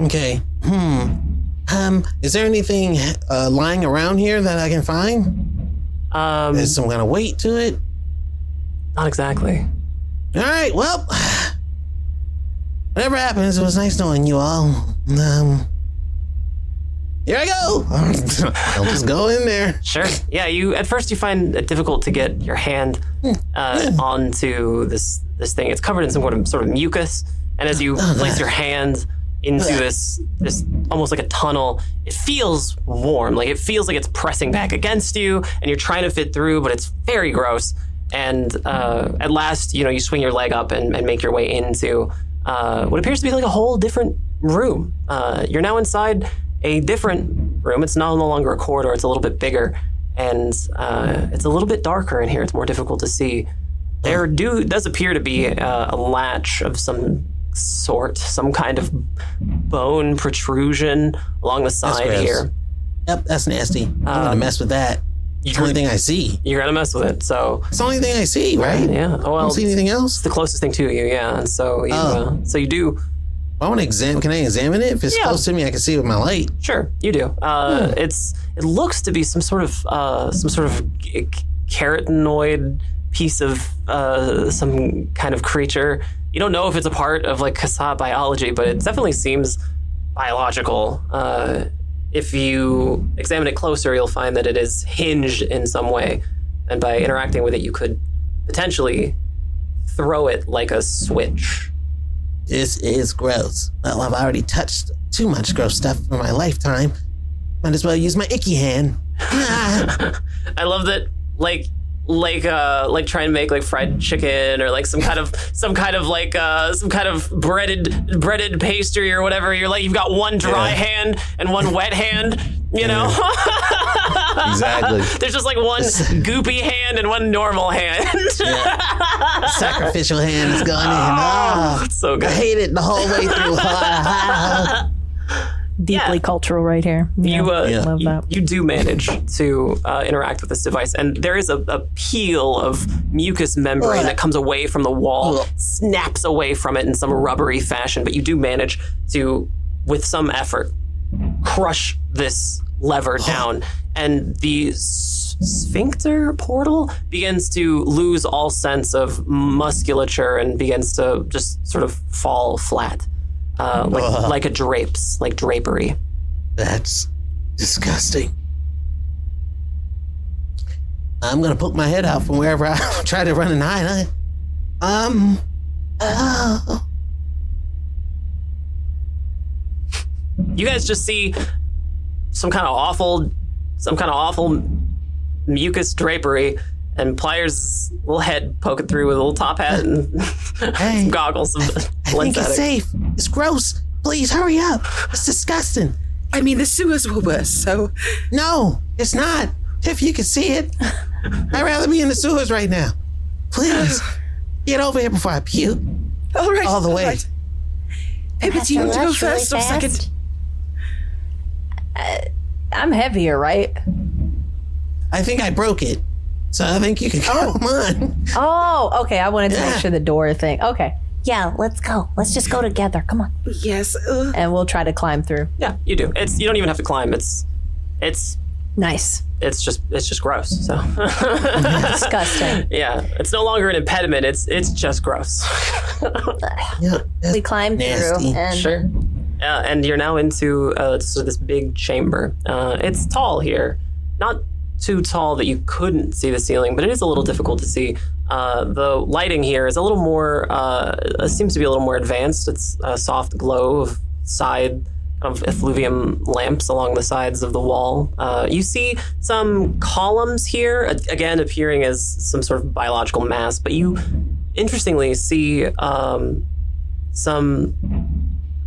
Okay. Hmm. Um, is there anything uh, lying around here that I can find? Um, Is some kind of weight to it? not exactly. All right. Well, whatever happens, it was nice knowing you all. Um, here I go. I'll just go in there. Sure. Yeah. You at first you find it difficult to get your hand uh, onto this this thing. It's covered in some sort of sort of mucus, and as you place your hand into this this almost like a tunnel, it feels warm. Like it feels like it's pressing back against you, and you're trying to fit through, but it's very gross. And uh, at last, you know, you swing your leg up and, and make your way into uh, what appears to be like a whole different room. Uh, you're now inside a different room. It's now no longer a corridor. It's a little bit bigger, and uh, it's a little bit darker in here. It's more difficult to see. There do does appear to be uh, a latch of some sort, some kind of bone protrusion along the side gross. here. Yep, that's nasty. I'm gonna mess with that. It's the only thing I see. You're gonna mess with it, so It's the only thing I see, right? yeah. Oh, I well, don't see anything else. it's the closest thing to you, yeah. And so you, Oh. uh, so you do. I want to examine. Can I examine it? If it's Yeah. close to me, I can see it with my light. Sure, you do. Uh, It's it looks to be some sort of uh, some sort of c- carotenoid piece of uh, some kind of creature. You don't know if it's a part of like Kasat biology, but it definitely seems biological. Uh, if you examine it closer, you'll find that it is hinged in some way, and by interacting with it, you could potentially throw it like a switch. This is gross. Well, I've already touched too much gross stuff in my lifetime. Might as well use my icky hand. I love that, like, like, uh, like try and make like fried chicken or like some kind of some kind of like uh, some kind of breaded breaded pastry or whatever. You're like you've got one dry Yeah. hand and one wet hand. You know, exactly. there's just like one goopy hand and one normal hand. yeah. Sacrificial hand is going in. Oh, It's so I hate it the whole way through. Deeply Yeah. cultural right here. Yeah, You, uh, Yeah. love you, that. you do manage to uh, interact with this device, and there is a, a peel of mucous membrane Ugh. that comes away from the wall, Ugh. snaps away from it in some rubbery fashion. But you do manage to, with some effort, crush this lever down, and the s- sphincter portal begins to lose all sense of musculature and begins to just sort of fall flat, uh, like, Ugh. like a drapes, like drapery. That's disgusting. I'm gonna poke my head out from wherever I try to run and hide. I, um, oh, you guys just see some kind of awful, some kind of awful mucus drapery, and Pliers' little head poking through with a little top hat and Hey. some goggles. Some I think it's safe. It's gross. Please hurry up. It's disgusting. I mean, the sewers were worse, so No, it's not. If you can see it, I'd rather be in the sewers right now. Please get over here before I puke. all right, All the way. right. Pippet, you want to go Rush really first or second? fast? Uh, I'm heavier, right? I think I broke it. So I think you can come on. Oh, okay. I wanted to make sure the door thing. Okay. Yeah, let's go. Let's just go together. Come on. Yes. Uh, And we'll try to climb through. Yeah, you do. It's you don't even have to climb. It's it's Nice. it's just it's just gross. So Disgusting. yeah, it's no longer an impediment. It's it's just gross. Yeah, we climb Nasty. through and Sure. Uh, and you're now into uh, sort of this big chamber. Uh, it's tall here, not too tall that you couldn't see the ceiling, but it is a little difficult to see. Uh, the lighting here is a little more, uh, seems to be a little more advanced. It's a soft glow of side of effluvium lamps along the sides of the wall. Uh, you see some columns here, again appearing as some sort of biological mass, but you interestingly see um, some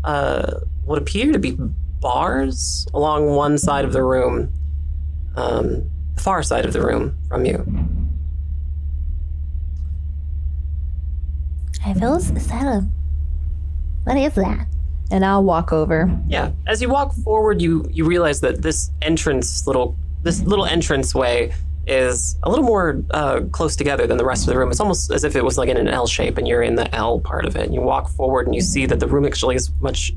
uh, what appear to be bars along one side of the room, um, the far side of the room from you. Hey, Phyllis, is that a. What is that? and I'll walk over. Yeah, as you walk forward, you you realize that this entrance little this little entrance way is a little more uh, close together than the rest of the room. It's almost as if it was like in an L shape, and you're in the L part of it. And you walk forward, and you see that the room actually is much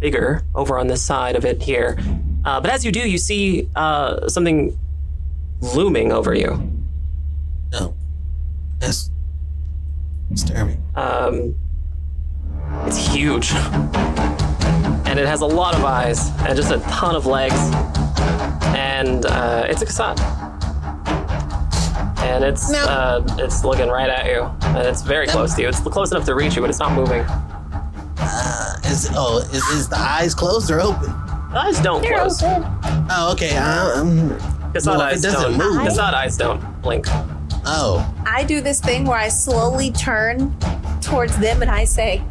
bigger over on this side of it here. Uh, but as you do, you see uh, something looming over you. No. That's disturbing. Um, it's huge. And it has a lot of eyes and just a ton of legs. And uh, it's a Kasat. And it's uh, it's looking right at you. And it's very close to you. It's close enough to reach you, but it's not moving. Uh, is oh is, is the eyes closed or open? The eyes don't close. Oh, okay. I um, Kasat Well, if eyes it doesn't don't. move- Kasat eyes don't blink. oh, I do this thing where I slowly turn towards them and I say,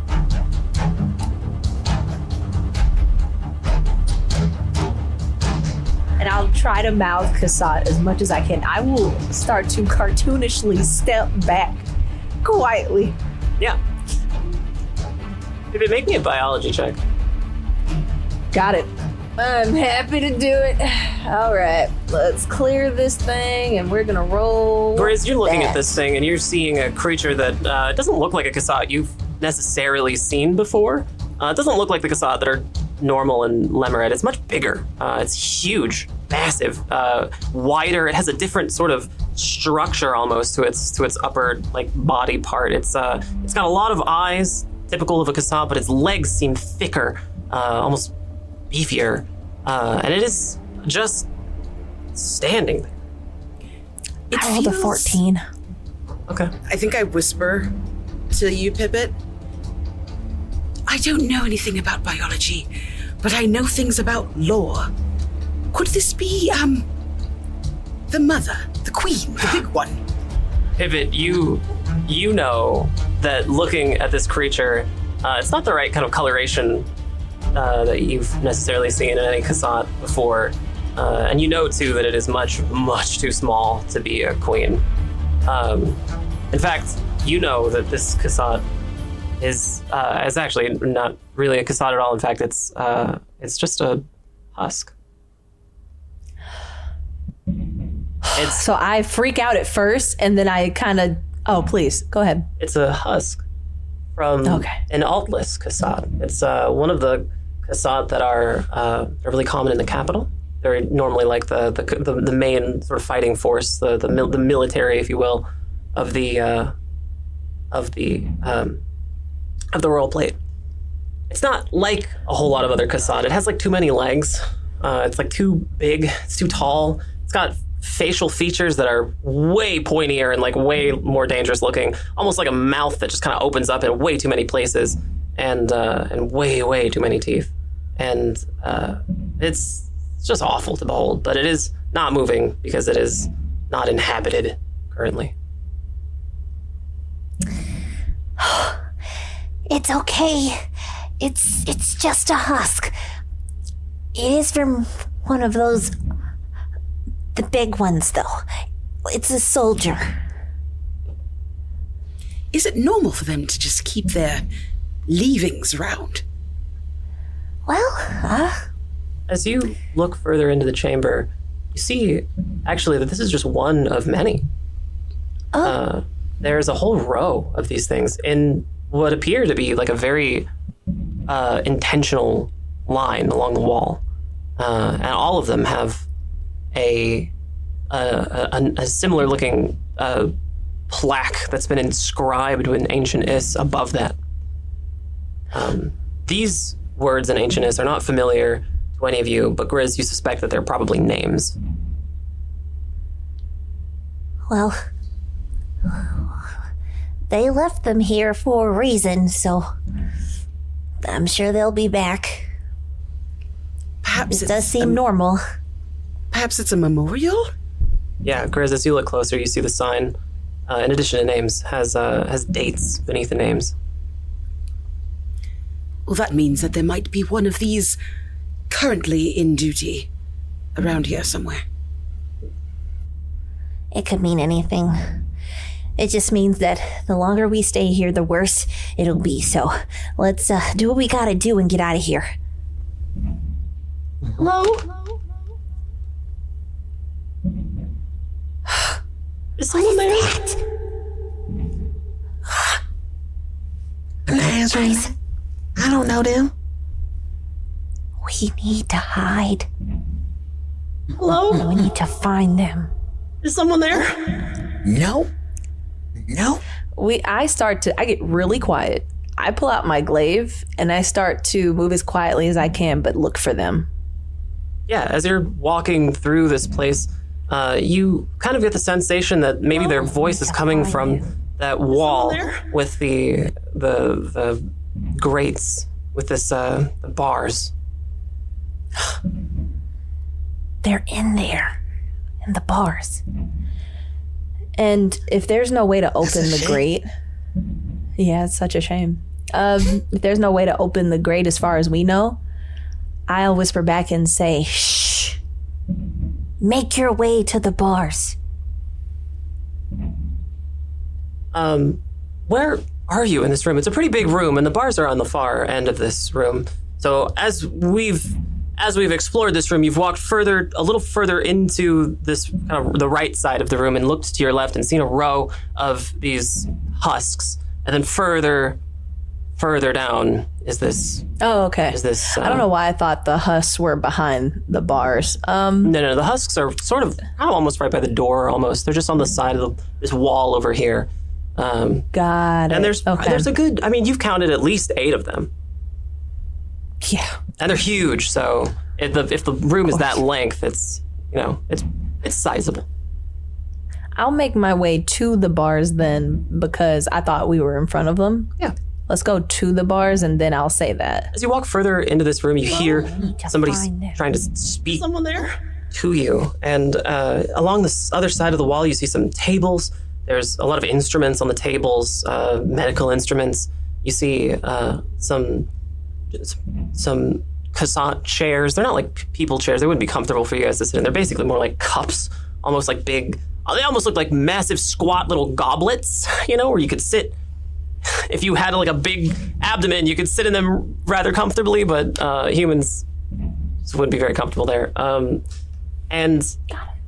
and I'll try to mouth Kasat as much as I can. I will start to cartoonishly step back quietly. Yeah. If it make me a biology check. Got it. I'm happy to do it. All right, let's clear this thing and we're gonna roll. Whereas you're looking at this thing and you're seeing a creature that uh, doesn't look like a Kasat you've necessarily seen before. Uh, it doesn't look like the Kasat that are normal in Lemeret. It's much bigger. Uh, it's huge, massive, uh, wider. It has a different sort of structure almost to its to its upper like body part. It's uh, it's got a lot of eyes, typical of a Kasat, but its legs seem thicker, uh, almost beefier, uh, and it is just standing there. It I rolled a 14. Okay. I think I whisper to you, Pippet. I don't know anything about biology, but I know things about lore. Could this be, um, the mother, the queen, the big one? Pivot, you you know that looking at this creature, uh, it's not the right kind of coloration uh, that you've necessarily seen in any Kasat before, uh, and you know too that it is much much too small to be a queen. Um, in fact, you know that this Kasat is uh, is actually not really a Kasat at all. In fact, it's uh, it's just a husk. It's So I freak out at first and then I kind of. Oh, please, go ahead. It's a husk from Okay. an altless Kasat. It's uh, one of the Kasat that are uh, are really common in the capital. They're normally like the the, the, the main sort of fighting force, the the, mil- the military, if you will, of the uh, of the um, of the royal plate. It's not like a whole lot of other Kasat. It has like too many legs. Uh, it's like too big. It's too tall. It's got facial features that are way pointier and like way more dangerous looking. Almost like a mouth that just kind of opens up in way too many places, and uh, and way way too many teeth. And uh, it's it's just awful to behold. But it is not moving because it is not inhabited currently. It's okay. It's it's just a husk. It is from one of those the big ones though. It's a soldier. Is it normal for them to just keep their leavings around? Well, uh, As you look further into the chamber, you see actually that this is just one of many. Oh. Uh, there's a whole row of these things. In what appear to be like a very uh, intentional line along the wall, uh, and all of them have a a, a, a similar looking uh, plaque that's been inscribed with ancient is above that. Um, these words in ancient is are not familiar to any of you, but Grizz, you suspect that they're probably names. Well, they left them here for a reason, so I'm sure they'll be back. Perhaps It does seem a, normal. perhaps it's a memorial. Yeah, Grizz, as you look closer, you see the sign. Uh, in addition to names, has uh, has dates beneath the names. Well, that means that there might be one of these currently in duty around here somewhere. It could mean anything. It just means that the longer we stay here, the worse it'll be. So let's uh, do what we gotta do and get out of here. Hello? Is someone there? I'm not answering. I don't know them. We need to hide. Hello? We need to find them. Is someone there? No. No. We I start to I get really quiet. I pull out my glaive and I start to move as quietly as I can, but look for them. Yeah, as you're walking through this place, uh, you kind of get the sensation that maybe their voice is coming from that wall with the the the grates with this uh, the bars. They're in there, in the bars. And if there's no way to open the shame. grate, yeah, it's such a shame. Um, if there's no way to open the grate as far as we know, I'll whisper back and say, "Shh." Make your way to the bars. Um, where are you in this room? It's a pretty big room, and the bars are on the far end of this room. So as we've as we've explored this room, you've walked further, a little further into this kind of the right side of the room, and looked to your left and seen a row of these husks, and then further, further down is this Oh, okay. is this. I don't uh, know why I thought the husks were behind the bars. Um, No, no, the husks are sort of kind of almost right by the door. Almost, they're just on the side of the, this wall over here. Um, it. and there's okay. there's a good. I mean, you've counted at least eight of them. Yeah. and they're huge. So if the if the room is that length, it's you know it's it's sizable. I'll make my way to the bars then because I thought we were in front of them. Yeah. Let's go to the bars and then I'll say that. As you walk further into this room, you hear to somebody trying to speak someone there to you, and uh, along this other side of the wall, you see some tables. There's a lot of instruments on the tables, uh, medical instruments. You see uh, some some Kasat chairs. They're not like people chairs. They wouldn't be comfortable for you guys to sit in. They're basically more like cups, almost like big. uh, They almost look like massive, squat little goblets. You know, where you could sit. If you had like a big abdomen, you could sit in them rather comfortably, but uh, humans wouldn't be very comfortable there. Um, and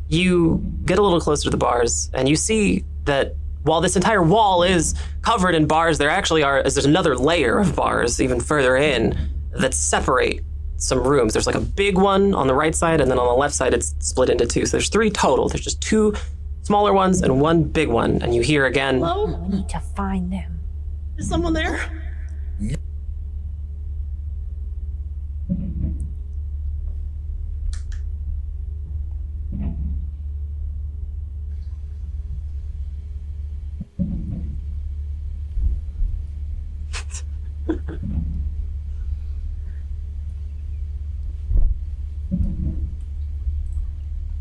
you get a little closer to the bars, and you see that while this entire wall is covered in bars, there actually are is there's another layer of bars even further in that separate some rooms. There's like a big one on the right side, and then on the left side it's split into two. So there's three total. There's just two smaller ones and one big one. And you hear again, We need to find them. "Is someone there?"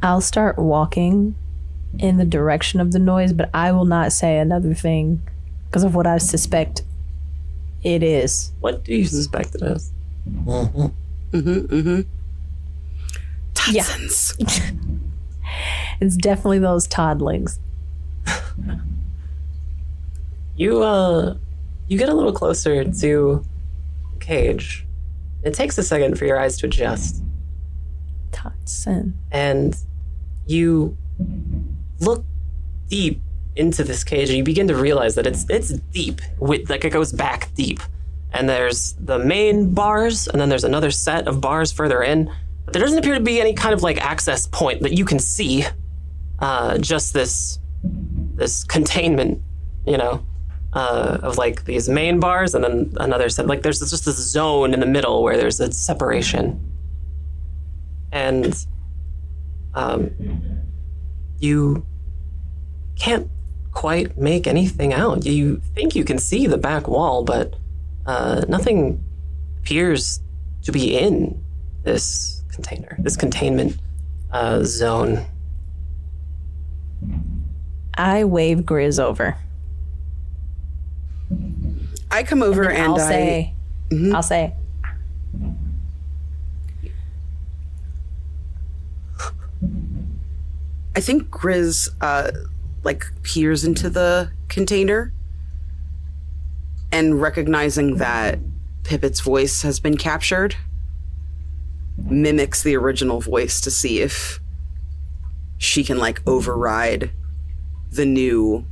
I'll start walking in the direction of the noise, but I will not say another thing because of what I suspect it is. What do you suspect it is? Mm-hmm. Mm-hmm, mm-hmm. Tutsons. It's definitely those toddlings. You uh you get a little closer to Cage. It takes a second for your eyes to adjust. Totson. And you look deep into this cage, and you begin to realize that it's it's deep. With like it goes back deep, and there's the main bars, and then there's another set of bars further in. But there doesn't appear to be any kind of like access point that you can see. Uh, just this this containment, you know, uh, of like these main bars, and then another set. Like there's just this zone in the middle where there's a separation, and um, you can't quite make anything out. You think you can see the back wall, but uh, nothing appears to be in this container, this containment uh, zone. I wave Grizz over. I come over and, I'll I say, I'll say, I think Grizz uh, like peers into the container and recognizing that Pippet's voice has been captured, mimics the original voice to see if she can like override the new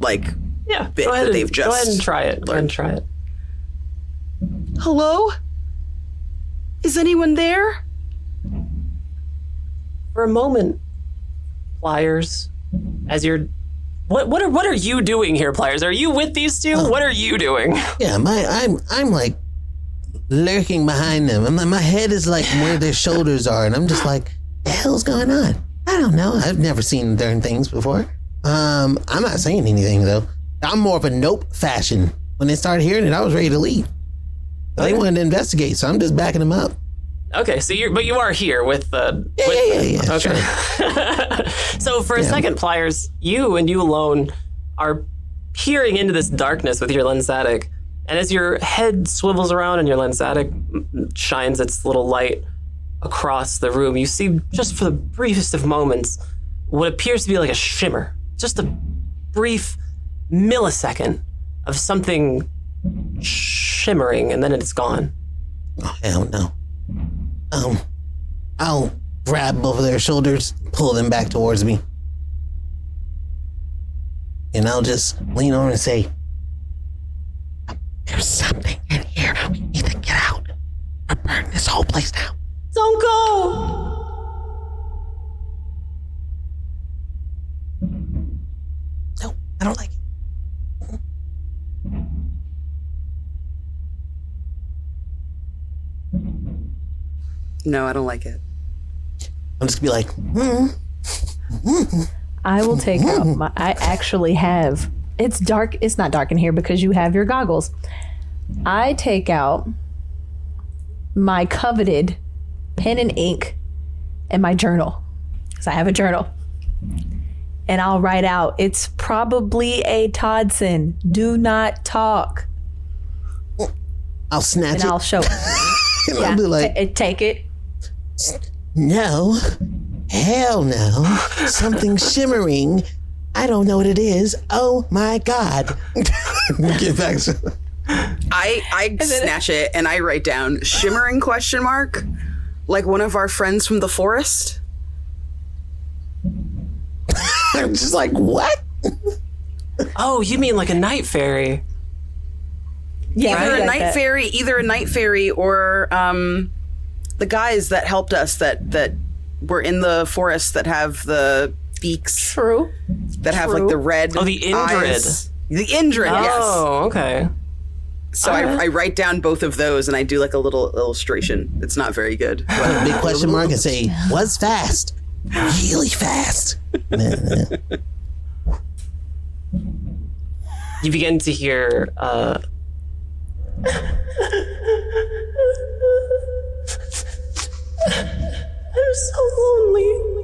like Yeah, Bit go ahead, that and, they've go ahead just and try it. Go ahead and try it. hello is anyone there For a moment, Pliers, as you're. What, what are what are you doing here, Pliers? Are you with these two? What are you doing? Yeah, my I'm I'm like lurking behind them. I'm, my head is like where their shoulders are, and I'm just like, the hell's going on? I don't know. I've never seen darn things before. Um, I'm not saying anything though. I'm more of a nope fashion. When they started hearing it, I was ready to leave. They wanted to investigate, so I'm just backing them up. Okay, so you're but you are here with the. Yeah, with yeah, yeah, yeah. Okay. Sure. so for a second, Pliers, you and you alone are peering into this darkness with your lensatic, and as your head swivels around and your lensatic shines its little light across the room, you see just for the briefest of moments what appears to be like a shimmer, just a brief millisecond of something shimmering, and then it's gone. Oh hell no. Um, I'll grab both of their shoulders, pull them back towards me, and I'll just lean over and say, "There's something in here. We need to get out or burn this whole place down." Don't go! No, I don't like it. No i don't like it I'm just gonna be like, hmm. I will take out my. I actually have. It's dark. It's not dark in here because you have your goggles. I take out my coveted pen and ink and my journal because I have a journal. And I'll write out, it's probably a Todson. Do not talk. I'll snatch And it. I'll show it. and Yeah, I'll be like, ta- take it. No, hell no, something shimmering. I don't know what it is. Oh my god! Get back. To- I I snatch it and I write down shimmering question mark, like one of our friends from the forest. I'm just like, what? Oh, you mean like a night fairy? Yeah, Either I a like night that. fairy, either a night fairy or um, the guys that helped us that that were in the forest that have the beaks True. that have like the red. Oh, the Indrid. eyes. The Indrid, yes. Oh, okay. So I, I write down both of those and I do like a little illustration. It's not very good. but- Big question mark and say, was fast, really fast. You begin to hear. Uh, I'm so lonely.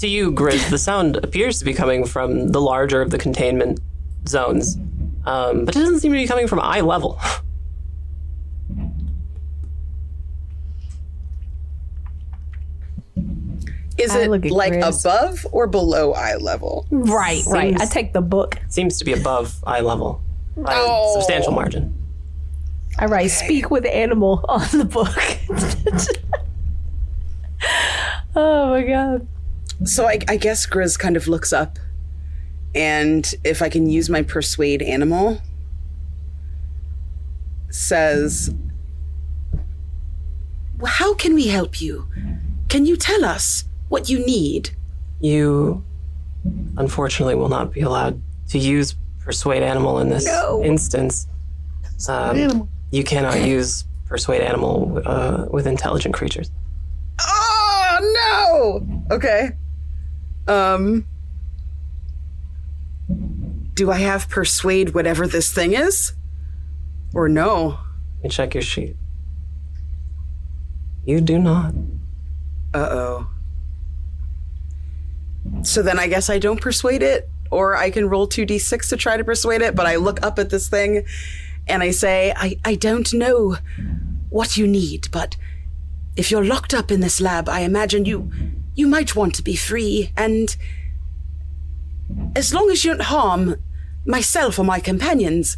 To you, Grizz, the sound appears to be coming from the larger of the containment zones, um, but it doesn't seem to be coming from eye level. Is I it like Grizz. above or below eye level? Right, right. I take the book. seems to be above eye level by Oh. a substantial margin. I write speak with animal on the book. oh my god. So I, I guess Grizz kind of looks up, and if I can use my persuade animal, says, "How can we help you? Can you tell us what you need?" You, unfortunately, will not be allowed to use persuade animal in this No. instance. Um, you cannot use persuade animal uh, with intelligent creatures. Oh no! Okay. Um. Do I have persuade whatever this thing is? Or no? Let me check your sheet. You do not. Uh oh. So then I guess I don't persuade it, or I can roll 2d6 to try to persuade it, but I look up at this thing and I say, I, I don't know what you need, but if you're locked up in this lab, I imagine you you might want to be free, and as long as you don't harm myself or my companions,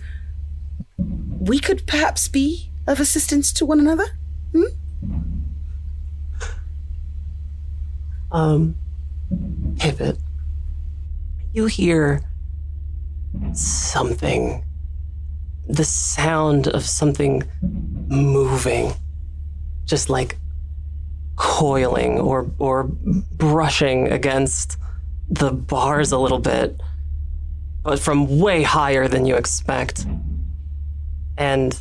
we could perhaps be of assistance to one another. Um, pivot. You hear something. The sound of something moving. Just like coiling or or brushing against the bars a little bit. But from way higher than you expect. And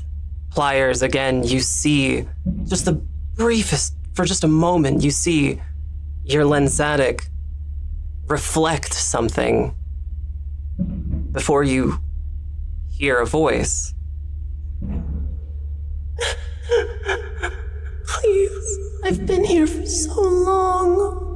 pliers again, you see just the briefest for just a moment, you see your lensatic reflect something before you hear a voice. Please, I've been here for so long.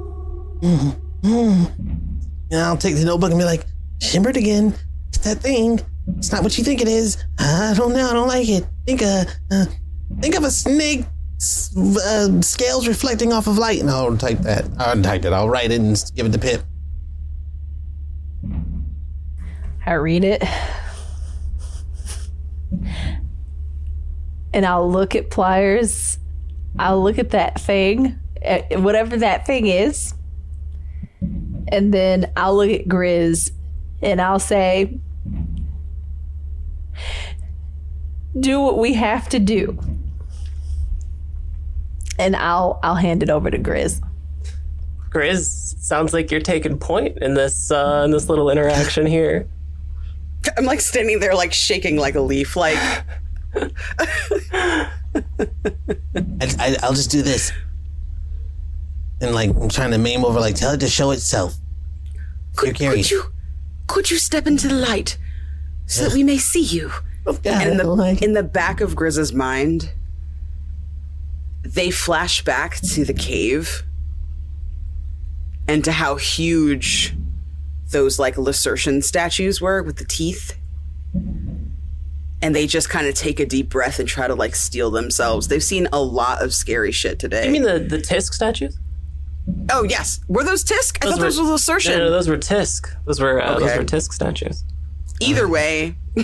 And I'll take the notebook and be like, shimmered again. It's that thing. It's not what you think it is. I don't know. I don't like it. Think uh, uh think of a snake uh, scales reflecting off of light. And I'll type that. I'll type it. I'll write it and give it to Pip. I read it. And I'll look at pliers. I'll look at that thing, whatever that thing is. And then I'll look at Grizz and I'll say, do what we have to do. And I'll I'll hand it over to Grizz. Grizz, sounds like you're taking point in this uh, in this little interaction here. I'm like standing there, like shaking like a leaf, like. I, I, I'll just do this. And like I'm trying to meme over, like tell it to show itself. You're Could, could you could you step into the light so that we may see you? God, And in I don't like the in the back of Grizz's mind, they flash back to the cave and to how huge those like Lacertian statues were with the teeth. And they just kind of take a deep breath and try to like steal themselves. They've seen a lot of scary shit today. You mean the, the Tisk statues? oh yes, were those Tisk? I thought those were Lacertian. No, no, those were Tisk. Those were uh, those Okay. were Tisk statues. Either way,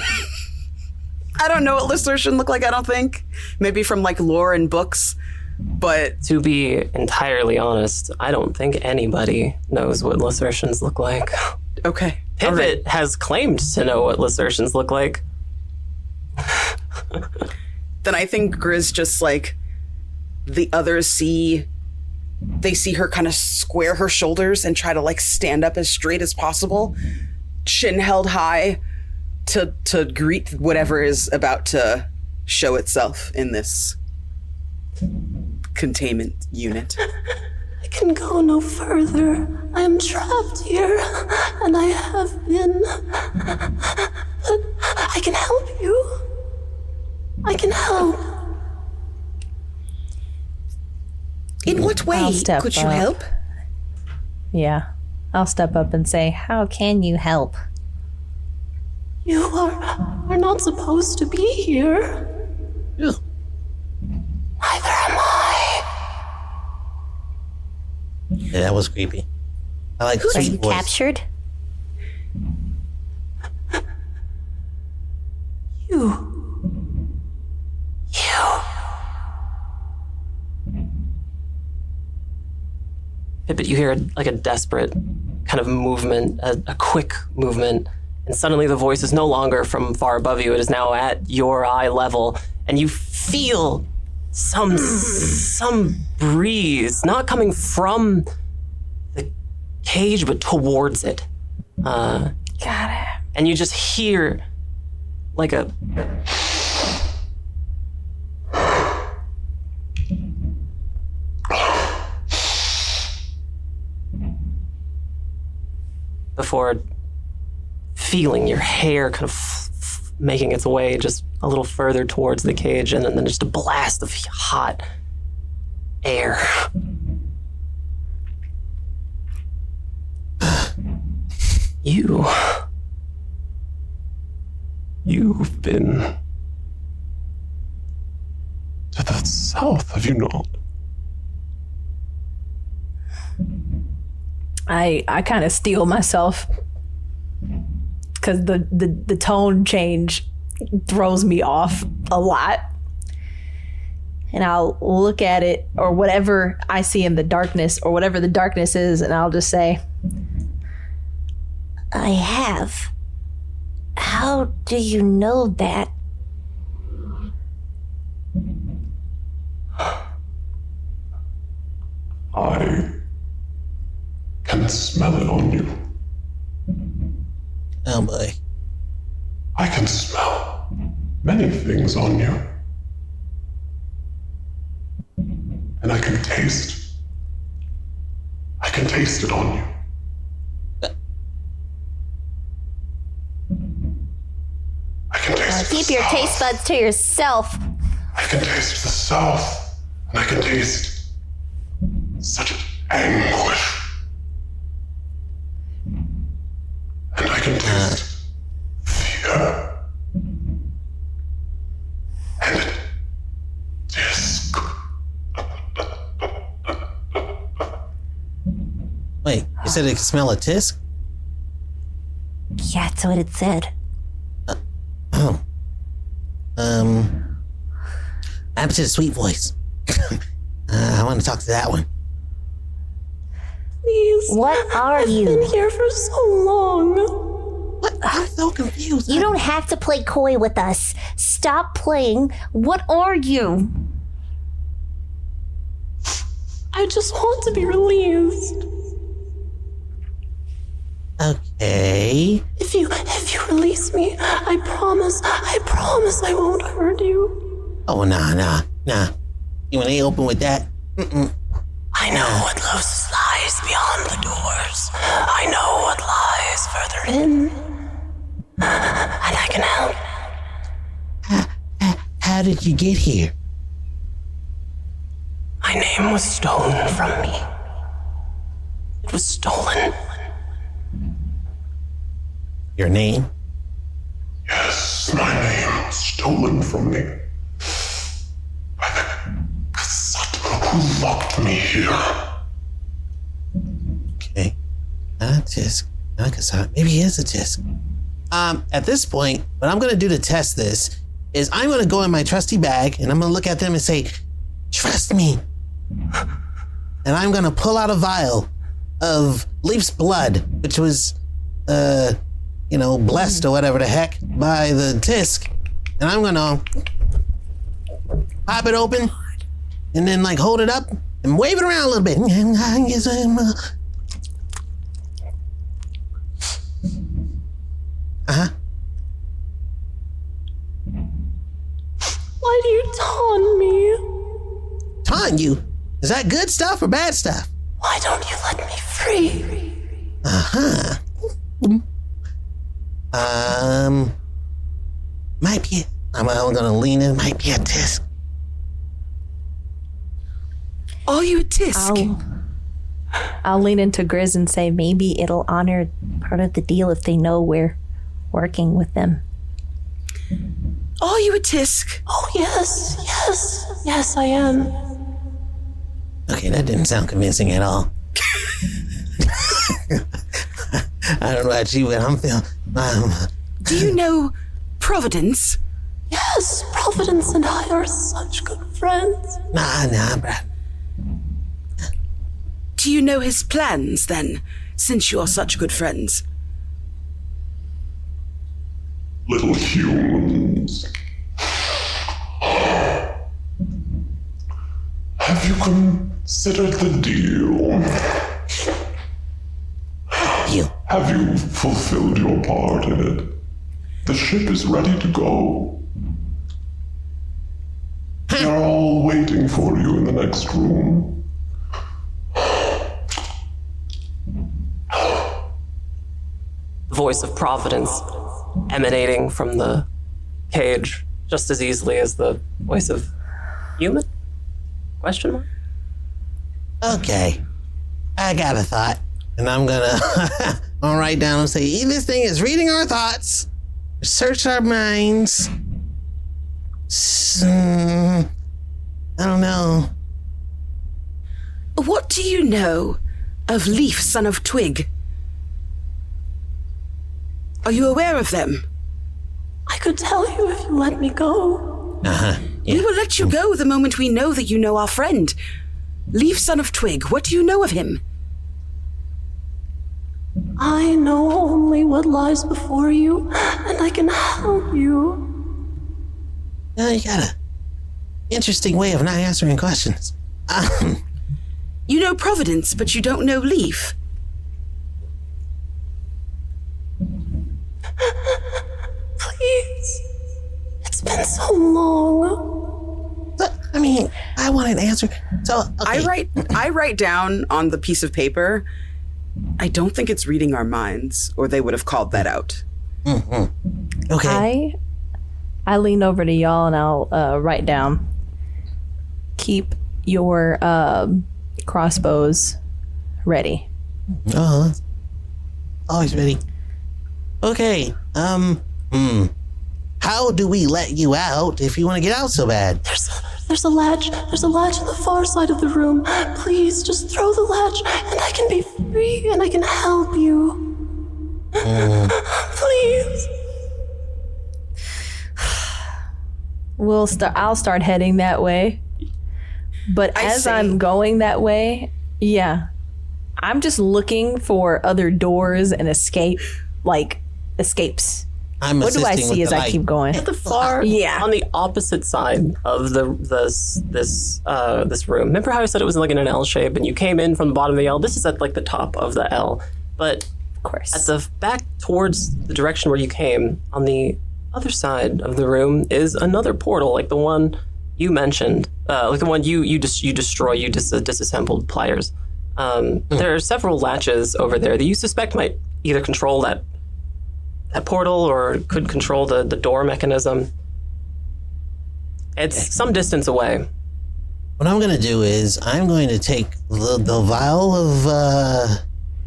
I don't know what Lacertian look like. I don't think maybe from like lore and books, but To be entirely honest, I don't think anybody knows what Lacertians look like. okay. Pivot has claimed to know what Lacertians look like. Then I think Grizz just like the others see. They see her kind of square her shoulders and try to like stand up as straight as possible, chin held high, to to greet whatever is about to show itself in this containment unit. I can go no further. I am trapped here, and I have been. But I can help you. I can help. In what way could you up. help? Yeah. I'll step up and say, How can you help? You are, are not supposed to be here. Ugh. Neither am I. Yeah, that was creepy. I like. Who are you voice. captured? You. You. But you hear like a desperate kind of movement, a, a quick movement, and suddenly the voice is no longer from far above you. It is now at your eye level, and you feel some some breeze, not coming from the cage, but towards it. Uh, Got it. and you just hear like a before feeling your hair kind of making its way just a little further towards the cage and then just a blast of hot air. You. You've been to the south, have you not? I I kind of steal myself because the, the the tone change throws me off a lot. And I'll look at it or whatever I see in the darkness or whatever the darkness is, and I'll just say, I have. How do you know that? I can smell it on you. Oh boy. I can smell many things on you. And I can taste. I can taste it on you. I can taste uh, the Keep your south. taste buds to yourself. I can taste the south. And I can taste such an anguish. And I fear. And a Tisk. Wait, you said it could smell a tisk? Yeah, that's what it said. Oh. Um. I'm to sweet voice. uh, I want to talk to that one. please What are I've been here for so long What? I'm so confused. You don't have to play coy with us. Stop playing. What are you? I just want to be released. Okay. If you if you release me, I promise, I promise I won't hurt you. Oh, nah, nah, nah. You when they open with that? I know what lies lies beyond the doors. I know what lies further in. And I can help. How did you get here? My name was stolen from me. It was stolen. Your name? Yes, my name stolen from me. By the Kasatma who locked me here. Okay. Not a tisk. Not a Kasat. Maybe he is a tisk. Um, at this point, what I'm gonna do to test this is I'm gonna go in my trusty bag and I'm gonna look at them and say, "Trust me." And I'm gonna pull out a vial of Leaf's blood, which was, uh, you know, blessed or whatever the heck by the tisk, and I'm gonna pop it open and then like hold it up and wave it around a little bit. Uh huh. Why do you taunt me? Taunt you? Is that good stuff or bad stuff? Why don't you let me free? Uh huh. Um, might be. I'm, I'm gonna lean in. Might be a tisk. Are you a tisk? I'll, I'll lean into Grizz and say maybe it'll honor part of the deal if they know we're working with them. Are you a tisk? Oh, yes, yes, yes, I am. Okay, that didn't sound convincing at all. I don't know about you, but I'm feeling. Um, Do you know Providence? Yes, Providence and I are such good friends. nah, nah, bruh. Do you know his plans then, since you are such good friends? Little humans. Have you considered the deal? You. Have you fulfilled your part in it? The ship is ready to go. They're all waiting for you in the next room. The voice of Providence emanating from the cage just as easily as the voice of human? Question mark? Okay. I got a thought. And I'm gonna I'll write down and say, "E, this thing is reading our thoughts, search our minds. S- mm, I don't know. What do you know of Leaf, son of Twig? Are you aware of them? I could tell you if you let me go. Uh-huh. We will let you go the moment we know that you know our friend. Leaf, son of Twig, what do you know of him? I know only what lies before you, and I can help you. Uh, you got a interesting way of not answering questions. Um, You know Providence, but you don't know Leaf. Please. It's been so long. but, I mean, I want an answer. So I write I write down on the piece of paper. I don't think it's reading our minds, or they would have called that out. Okay. I I lean over to y'all and I'll uh, write down. Keep your um, crossbows ready. Oh, always ready. Okay. Um. Hmm. How do we let you out if you want to get out so bad? There's a, there's a latch. There's a latch on the far side of the room. Please just throw the latch and I can be free and I can help you. Please. We'll start. I'll start heading that way. But I as see. I'm going that way, yeah, I'm just looking for other doors and escape, like escapes. I'm What do I see as the I keep going? At the far, Yeah. on the opposite side of the this this uh this room. Remember how I said it was like in an L shape, and you came in from the bottom of the L. This is at like the top of the L, but Of course. at the back towards the direction where you came on the other side of the room is another portal like the one you mentioned uh, like the one you you dis- you destroy you dis- disassembled Pliers um, there are several latches over there that you suspect might either control that that portal or could control the, the door mechanism. It's some distance away. What I'm going to do is I'm going to take the, the vial of uh,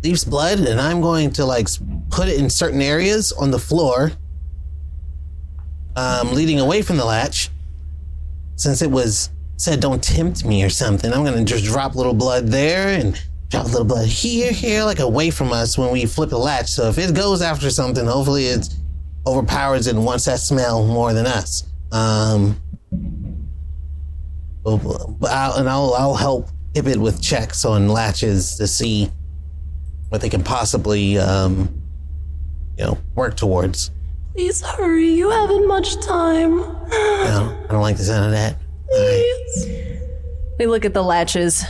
Leaf's blood and I'm going to like put it in certain areas on the floor, um, leading away from the latch. Since it was said don't tempt me or something, I'm going to just drop a little blood there and drop a little blood here, here, like away from us when we flip the latch. So if it goes after something, hopefully it overpowers it and wants that smell more than us. Um, but I'll, and I'll I'll help Ibid with checks on latches to see what they can possibly um, you know work towards. please hurry you haven't much time No, I don't like the sound of that. All right. please we look at the latches.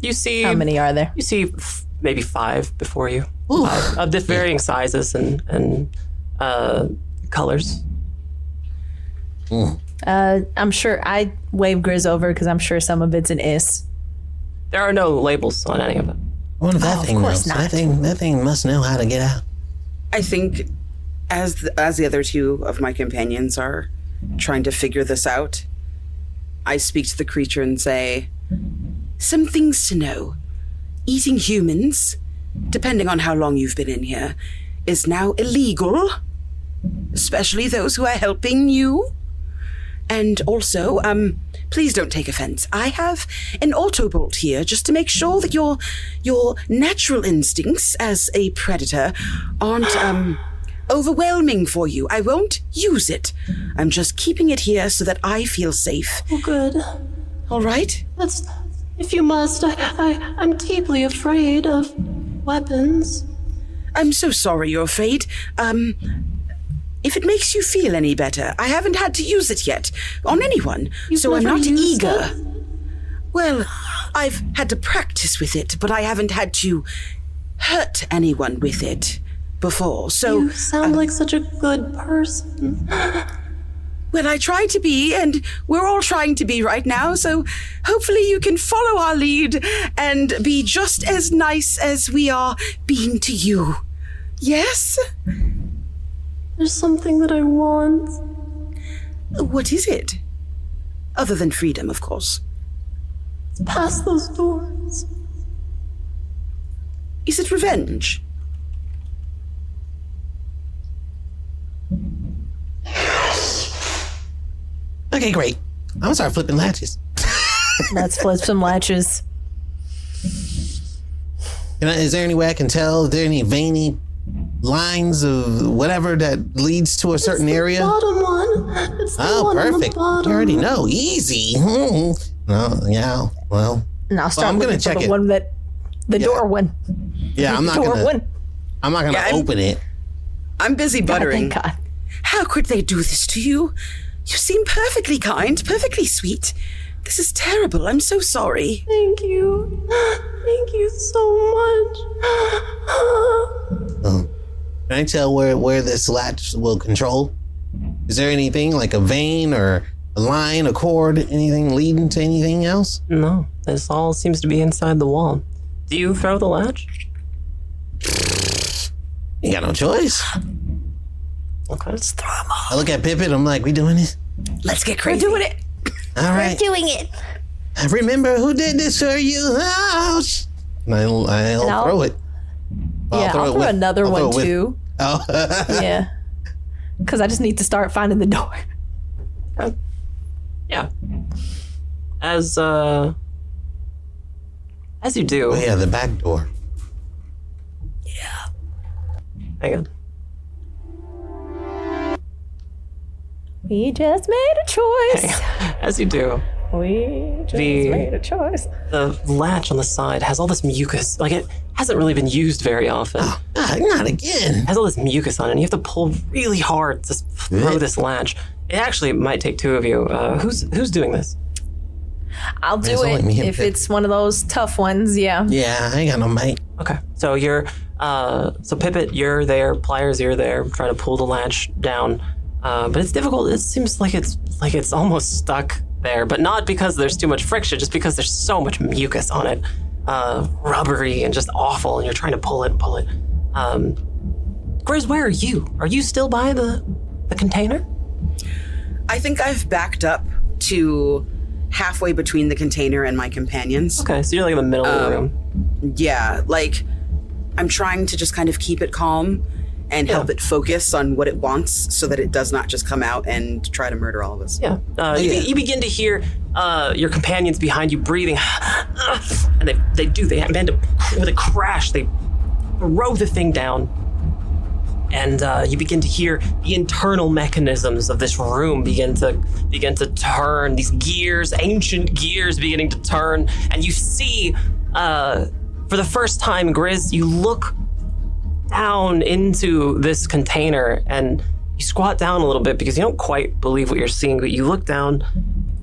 Yeah you see How many are there? you see f- maybe five before you five of the varying sizes and and uh, colors. Uh, I'm sure I wave Grizz over because I'm sure some of it's an is. There are no labels on any of them. I wonder if that Oh, of thing course knows. not. That thing that thing must know how to get out. I think, as the, as the other two of my companions are trying to figure this out, I speak to the creature and say, "Some things to know. Eating humans, depending on how long you've been in here, is now illegal, especially those who are helping you." And also, um, please don't take offense. I have an autobolt here just to make sure that your your natural instincts as a predator aren't um overwhelming for you. I won't use it. I'm just keeping it here so that I feel safe. Oh, good. All right? That's if you must, I, I, I'm deeply afraid of weapons. I'm so sorry you're afraid. Um, if it makes you feel any better, I haven't had to use it yet on anyone, so I'm not eager. it? Well, I've had to practice with it, but I haven't had to hurt anyone with it before. So, You sound like such a good person. Well, I try to be, and we're all trying to be right now, so hopefully you can follow our lead and be just as nice as we are being to you. Yes? There's something that I want. What is it? Other than freedom, of course. It's Past those doors. Is it revenge? Okay, great. I'm gonna start flipping latches. Let's flip some latches. I, is there any way I can tell? Are there any veiny lines of whatever that leads to a certain area? Bottom one. It's the Oh, one on the perfect. You already know. Easy. Mm-hmm. No, yeah. Well, And I'll start I'm gonna looking for check the it. one that the Yeah. door one. yeah. I'm not door gonna. one. I'm not gonna Yeah, I'm- open it. I'm busy buttering. Thank God. How could they do this to you? You seem perfectly kind, perfectly sweet. This is terrible. I'm so sorry. Thank you. Thank you so much. Um, can I tell where where this latch will control? Is there anything like a vein or a line, a cord, anything leading to anything else? No, this all seems to be inside the wall. Do you throw the latch? You got no choice. Okay. let's throw him I look at Pippin. I'm like, we doing this? Let's get crazy. We're doing it. All right. We're doing it. I remember who did this for you. Oh, sh- and I'll, I'll, And I'll- throw it. Well, yeah, I'll throw with- another I'll throw one it with- too. Oh, yeah. Because I just need to start finding the door. Yeah. As uh as you do, oh yeah, the back door. Yeah. Hang on. We just made a choice. As you do, We just The- made a choice. the latch on the side has all this mucus. Like it hasn't really been used very often. It Ah, not again. It has all this mucus on it, and you have to pull really hard to throw this latch. It actually might take two of you. Uh, who's who's doing this? I'll do It's it me if it's one of those tough ones. Yeah. Yeah, I ain't got no mate. Okay, so you're uh, so Pippet, you're there. Pliers, you're there, trying to pull the latch down. Uh, but it's difficult. It seems like it's like it's almost stuck there, but not because there's too much friction, just because there's so much mucus on it, uh, rubbery and just awful. And you're trying to pull it and pull it. Um, Grizz, where are you? Are you still by the the container? I think I've backed up to halfway between the container and my companions. Okay, so you're like in the middle of the room. Yeah, like I'm trying to just kind of keep it calm and help it focus on what it wants so that it does not just come out and try to murder all of us. Yeah. Uh, you, Yeah. you begin to hear uh, your companions behind you breathing, and they, they do. They begin to with a crash. They throw the thing down, and uh, you begin to hear the internal mechanisms of this room begin to begin to turn. These gears, ancient gears, beginning to turn, and you see, uh, for the first time, Grizz, you look down into this container and you squat down a little bit because you don't quite believe what you're seeing, but you look down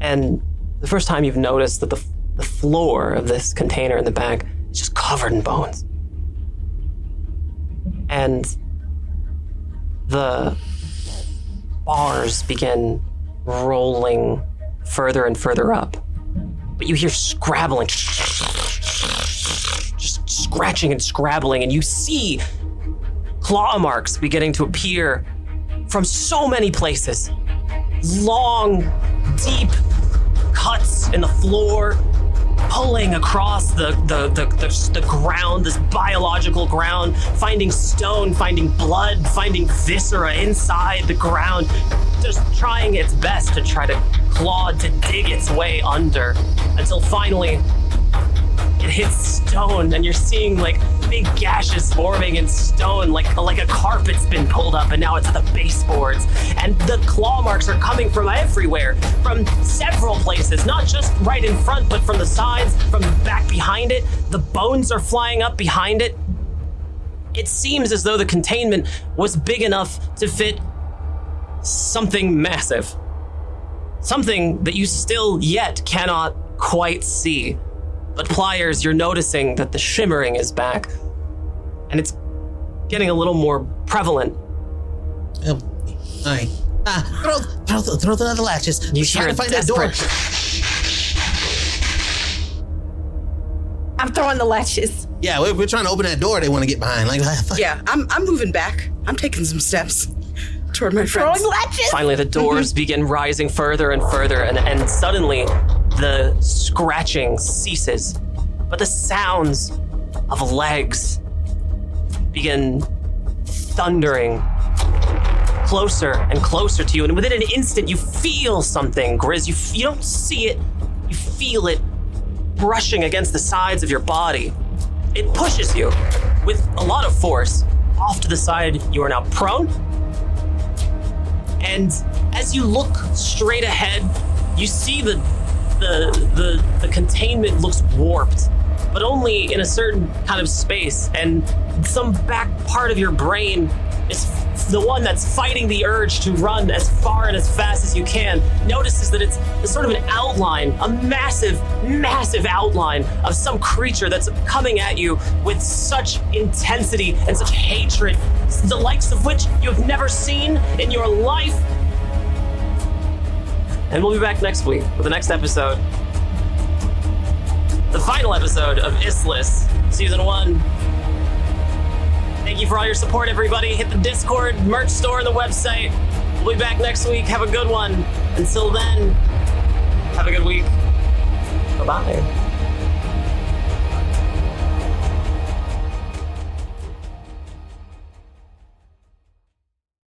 and the first time you've noticed that the, the floor of this container in the back is just covered in bones. And the bars begin rolling further and further up. But you hear scrabbling, just scratching and scrabbling, and you see claw marks beginning to appear from so many places. Long, deep cuts in the floor, pulling across the, the, the, the, the ground, this biological ground, finding stone, finding blood, finding viscera inside the ground, just trying its best to try to claw, to dig its way under until finally it hits stone, and you're seeing like big gashes forming in stone, like like a carpet's been pulled up, and now it's at the baseboards. And the claw marks are coming from everywhere, from several places, not just right in front, but from the sides, from the back behind it. The bones are flying up behind it. It seems as though the containment was big enough to fit something massive. Something that you still yet cannot quite see. But Pliers, you're noticing that the shimmering is back. And it's getting a little more prevalent. Oh, all right. Ah, throw, throw, the- throw the other latches. You We're trying to a find that door. I'm throwing the latches. Yeah, we're, we're trying to open that door. They want to get behind. Like, ah, fuck. Yeah, I'm I'm moving back. I'm taking some steps toward my friends. Throwing latches. Finally, the doors begin rising further and further, and, and suddenly the scratching ceases. But the sounds of legs begin thundering closer and closer to you. And within an instant, you feel something, Grizz. You, you don't see it, you feel it brushing against the sides of your body. It pushes you with a lot of force off to the side. You are now prone. And as you look straight ahead, you see the the the, the containment looks warped, but only in a certain kind of space. And some back part of your brain is the one that's fighting the urge to run as far and as fast as you can. Notices that it's, it's sort of an outline, a massive, massive outline of some creature that's coming at you with such intensity and such hatred, the likes of which you have never seen in your life. And we'll be back next week with the next episode. The final episode of Issliss, Season 1. Thank you for all your support, everybody. Hit the Discord, merch store, and the website. We'll be back next week. Have a good one. Until then, have a good week. Bye bye.